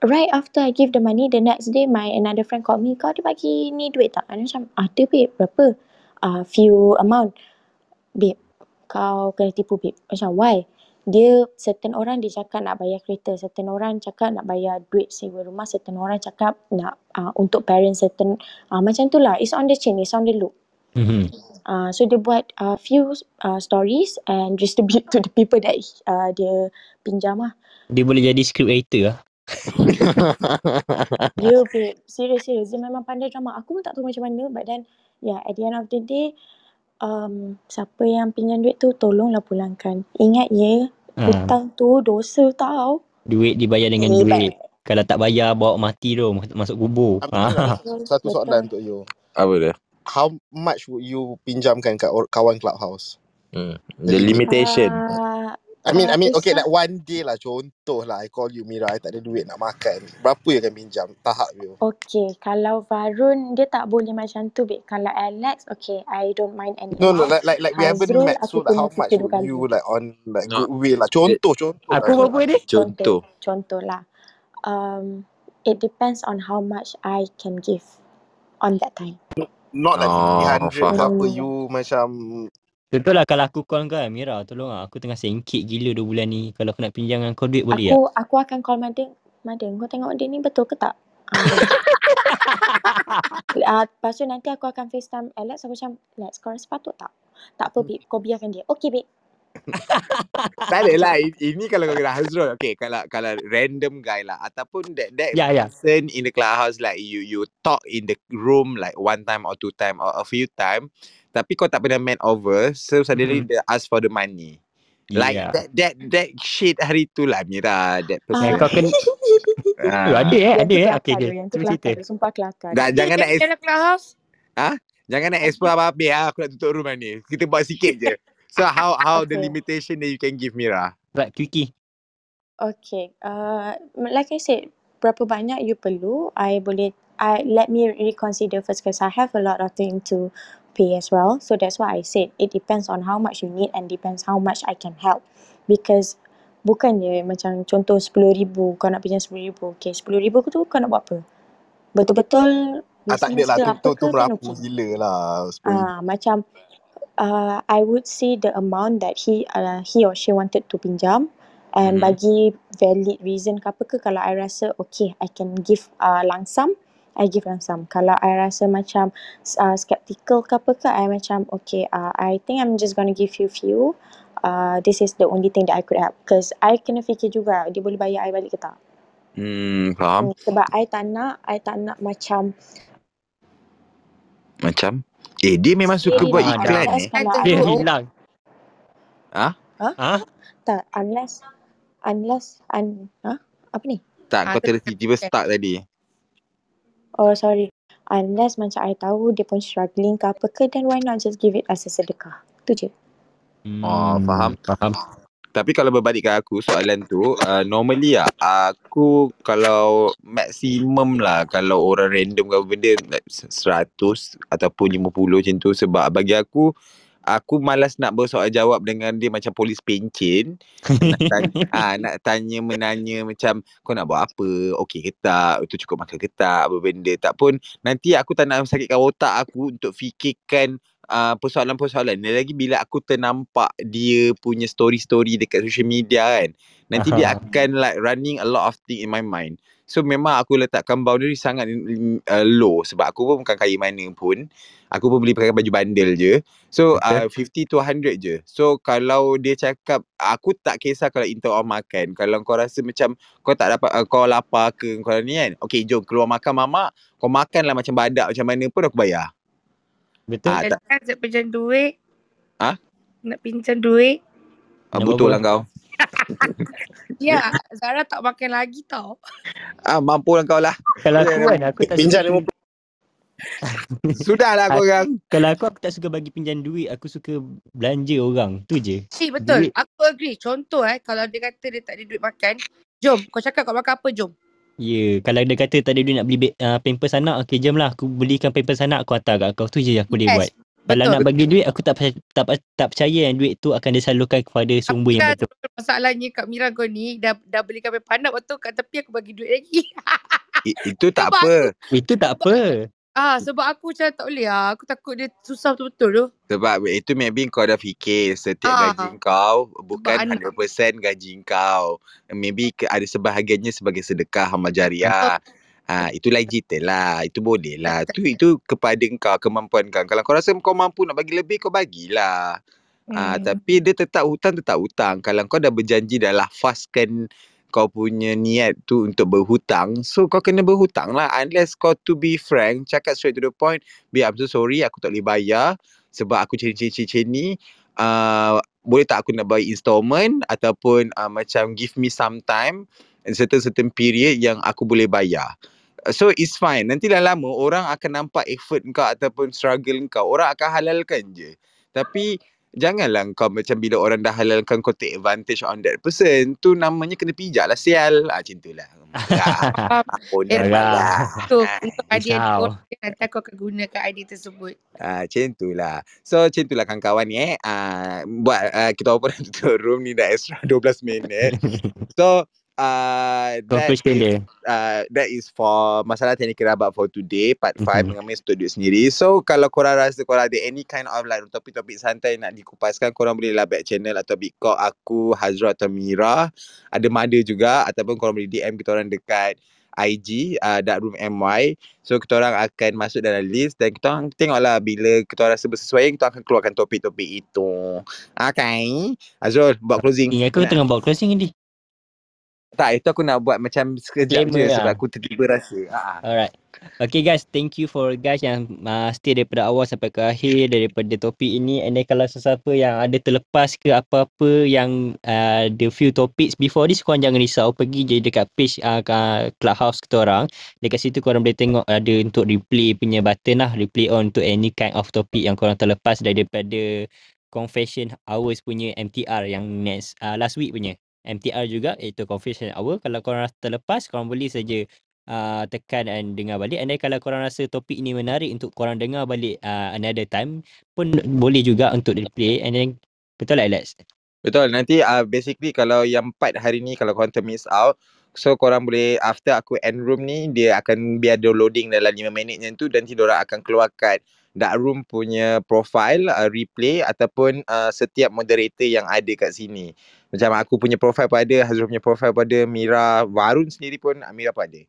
Right after I give the money, the next day my another friend called me, kau ada bagi ni duit tak? And macam, ada babe, berapa? Uh, few amount. Babe, kau kena tipu babe. Macam, why? Dia, certain orang dia cakap nak bayar kereta, certain orang cakap nak bayar duit sewa rumah, certain orang cakap nak uh, untuk parents, certain, uh, macam tu lah. It's on the chain, it's on the loop. Mhm. Uh, so dia buat uh, few uh, stories and distribute to the people that uh, dia pinjam lah. Dia boleh jadi script writer lah. Ya babe, serius serius. Dia memang pandai drama. Aku pun tak tahu macam mana but then yeah at the end of the day um, siapa yang pinjam duit tu tolonglah pulangkan. Ingat ya, Ha. hutang tu dosa tau. Duit dibayar dengan Eh, duit. Kalau tak bayar bawa mati tu masuk- masuk kubur. Ha. satu Betul. soalan untuk you. Apa dia? How much would you pinjamkan kat or- kawan clubhouse? Hmm. The The limit. limitation. Uh, I mean, I mean, okay, like one day lah. Contoh lah, I call you Mira, I tak ada duit nak makan. Berapa you akan pinjam? Tahap you. Okay, kalau Varun dia tak boleh macam tu babe. Kalau Alex, okay, I don't mind any No, no, like, like, like we haven't met. So, like, how much would you like on like No. goodwill lah? Contoh, contoh lah. Aku Azrul. berapa dia? contoh. Contoh, lah. Um, it depends on how much I can give on that time. Not like Oh, 300 ke faham. apa. Hmm. You macam Contohlah kalau aku call kau kan, Mira tolong lah. Aku tengah sengkit gila 2 bulan ni. Kalau aku nak pinjam dengan kau duit boleh tak? Aku aku akan call Madin. Madin, kau tengok dia ni betul ke tak? Ah, lepas tu nanti aku akan FaceTime Alex. Aku macam, Alex, kau rasa patut tak? Tak apa, babe. Kau biarkan dia. Okay, babe. Tak ada lah. Ini kalau kau kena Hazrul. Okay, kalau kalau random guy lah. Ataupun that that Ya, ya. person in the clubhouse like you you talk in the room like one time or two time or a few time. Tapi kau tak pernah met over. So suddenly Mhm. they ask for the money. Like Ya. that that that shit hari tu lah Mira. That Eh, person. kau kena... Ah. ada eh, ada eh. tu Terus kelakar cerita. Sumpah kelakar. Dah, jangan nak dalam ex- clubhouse. jangan nak explore apa-apa ah. Aku nak tutup room ni. Kita buat sikit je. So how how the limitation that you can give Mira? Right, quickie. Okay. Uh, like I said, berapa banyak you perlu, I boleh, I let me reconsider first because I have a lot of things to pay as well. So that's why I said it depends on how much you need and depends how much I can help. Because Bukannya macam contoh RM10,000 kau nak pinjam RM10,000. Okay RM10,000 tu kau nak buat apa? Betul-betul Ah, tak ada lah. Tu, tu, tu ke kan merapu okay. gila lah. RM10,000. Ah macam uh, I would say the amount that he uh, he or she wanted to pinjam and Mhm. bagi valid reason ke apa ke kalau I rasa okay I can give uh, langsam I give langsam. Kalau I rasa macam uh, skeptical ke apa ke I macam okay uh, I think I'm just gonna give you few uh, this is the only thing that I could help because I kena fikir juga dia boleh bayar I balik ke tak. Hmm, faham. Hmm, sebab I tak nak I tak nak macam Macam Eh dia memang suka Scary buat iklan unless eh Dia hilang. Ah? Huh? Ah? tak unless unless un, huh? apa ni? Tak kau tiba-tiba stuck tadi Oh sorry. Unless macam I tahu dia pun struggling ke apa ke then why not just give it as a sedekah. Tu je. Oh, faham. Hmm, Faham. Tapi kalau berbalik ke aku soalan tu uh, Normally lah Aku kalau maksimum lah Kalau orang random ke apa benda like 100 Ataupun 50 macam tu Sebab bagi aku Aku malas nak bersoal jawab dengan dia macam polis pencen. Nak tanya, ah, nak tanya menanya macam kau nak buat apa? Okey ke tak? Itu cukup makan ke tak? Apa benda? Tak pun nanti aku tak nak sakitkan otak aku untuk fikirkan uh, persoalan-persoalan. Ni lagi bila aku ternampak dia punya story-story dekat social media kan nanti dia akan like running a lot of thing in my mind so memang aku letakkan boundary sangat uh, low sebab aku pun bukan kaya mana pun. Aku pun beli pakai baju bandel je. So uh, 50 to 100 je. So kalau dia cakap aku tak kisah kalau intern orang makan. Kalau kau rasa macam kau tak dapat uh, kau lapar ke kau ni kan okay jom keluar makan mamak. Kau makan lah macam badak macam mana pun aku bayar. Betul. Ah, tak- nak pinjam duit. Ah? Nak pinjam duit. uh, Nak betul lah kau Ya, Zara tak makan lagi tau. ah mampu lah kau lah Kalau aku kan aku tak Pinjam suka, 50 sudahlah kau orang kalau aku aku tak suka bagi pinjam duit, aku suka belanja orang. Tu je. Si betul. Duit. Aku agree. Contoh eh, kalau dia kata dia tak ada duit makan, jom kau cakap kau makan apa jom. Ya, yeah. kalau dia kata tak ada duit nak beli be- uh, pampers anak, okey jom lah aku belikan pampers anak aku hantar kat kau. Tu je aku boleh Yes, buat. Kalau betul. nak bagi duit aku tak percaya, tak, tak percaya yang duit tu akan disalurkan kepada sumber yang betul. masalahnya Kak Mira kau ni dah dah belikan paper anak betul kat tepi aku bagi duit lagi. I, itu tak Sebab apa Itu tak apa. ah sebab aku macam tak boleh ah. Aku takut dia susah betul-betul tu. sebab itu maybe kau dah fikir setiap Ah. gaji kau bukan anak. 100% gaji kau maybe ada sebahagiannya sebagai sedekah amal jariah Ah, itu lain cerita lah. Itu boleh lah. Tu itu kepada kau, kemampuan kau. Kalau kau rasa kau mampu nak bagi lebih, kau bagilah. Ah, Hmm. tapi dia tetap hutang, tetap hutang. Kalau kau dah berjanji, dah lafazkan kau punya niat tu untuk berhutang, so kau kena berhutang lah. Unless kau to be frank, cakap straight to the point, be I'm so sorry, aku tak boleh bayar sebab aku cini-cini ni. Uh, boleh tak aku nak bayar installment ataupun uh, macam give me some time and certain-certain period yang aku boleh bayar. So it's fine. Nanti dah lama orang akan nampak effort kau ataupun struggle kau. Orang akan halalkan je. Tapi janganlah kau macam bila orang dah halalkan kau take advantage on that person. Tu namanya kena pijak lah sial. Ah, macam tu lah. Ampun Eh, lah. Tu untuk idea dia nanti aku akan gunakan idea tersebut. Ah, macam tu lah. So macam tu lah kawan-kawan ni eh. Ah, buat uh, kita open tutup room ni dah extra 12 minit. So uh, that is dia. uh, that is for masalah teknik kerabat for today part 5 Mhm. dengan untuk duit sendiri. So kalau korang rasa korang ada any kind of like topik-topik santai nak dikupaskan korang boleh lah back channel atau big call aku Hazra atau Mira. Ada Mada juga ataupun korang boleh DM kita orang dekat IG uh, Darkroom MY. So kita orang akan masuk dalam list dan kita orang tengoklah bila kita orang rasa bersesuaian kita akan keluarkan topik-topik itu. Okay. Azrul buat closing. Ingat aku tengah buat closing ni. Tak, itu aku nak buat macam sekejap Disclaimer je sebab lah. aku tiba-tiba rasa. Ha. Alright. Okay guys, thank you for guys yang uh, stay daripada awal sampai ke akhir daripada topik ini. And then kalau sesiapa yang ada terlepas ke apa-apa yang uh, the few topics before this, korang jangan risau. Pergi je dekat page uh, clubhouse kita orang. Dekat situ korang boleh tengok ada untuk replay punya button lah. Replay on untuk any kind of topic yang korang terlepas daripada confession hours punya MTR yang next uh, last week punya. MTR juga iaitu confession hour. Kalau korang rasa terlepas, korang boleh saja uh, tekan dan dengar balik and then kalau korang rasa topik ini menarik untuk korang dengar balik uh, another time pun boleh juga untuk replay and then betul lah Alex Betul. Nanti uh, basically kalau yang part hari ni kalau korang termiss out, so korang boleh after aku end room ni dia akan biar dia loading dalam 5 minit macam tu dan nanti diorang akan keluarkan dark room punya profile uh, replay ataupun uh, setiap moderator yang ada kat sini. Macam aku punya profile pun ada, Hazrul punya profile pun ada, Mira, Warun sendiri pun Mira pun ada.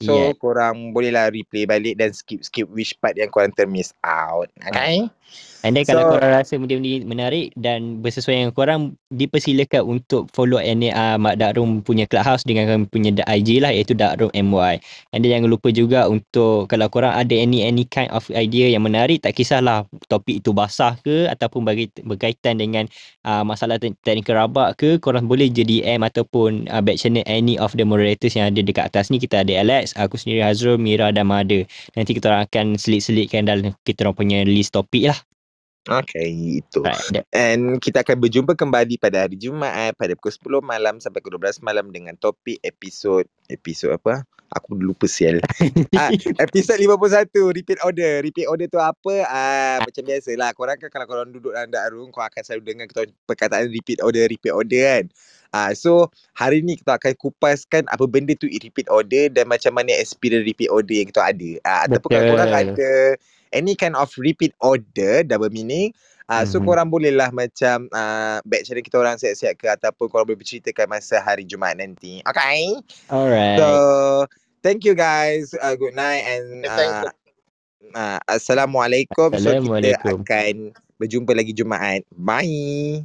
So Yeah. korang bolehlah replay balik dan skip-skip which part yang korang termiss out. Okay? And then kalau So- korang rasa benda ni menarik dan bersesuaian dengan korang, dipersilakan untuk follow any uh, Mak Darrum punya clubhouse dengan kami punya IG lah iaitu Darrum MY. And then jangan lupa juga untuk kalau korang ada any any kind of idea yang menarik, tak kisahlah topik itu basah ke ataupun bagi berkaitan dengan uh, masalah te- teknikal rabak ke, korang boleh je DM ataupun uh, back channel any of the moderators yang ada dekat atas ni. Kita ada Alex, aku sendiri Hazrul, Mira dan Mada. Nanti kita akan selit-selitkan dalam kita orang punya list topik lah. Okay, itu. Right. And kita akan berjumpa kembali pada hari Jumaat pada pukul 10 malam sampai pukul 12 malam dengan topik episod episod apa? Aku lupa sial. ah, episod 51 repeat order. Repeat order tu apa? Ah, macam biasalah. Korang kan kalau korang duduk dalam dark room, korang akan selalu dengar kita perkataan repeat order, repeat order kan. Ah, so hari ni kita akan kupaskan apa benda tu repeat order dan macam mana experience repeat order yang kita ada. Ah, ataupun kalau korang ada any kind of repeat order double meaning Ah, so Mhm. korang bolehlah macam uh, back channel kita orang siap-siap ke ataupun korang boleh berceritakan masa hari Jumaat nanti. Okay? alright. So thank you guys. Uh, good night and uh, uh, Assalamualaikum. So kita Assalamualaikum. akan berjumpa lagi Jumaat. Bye.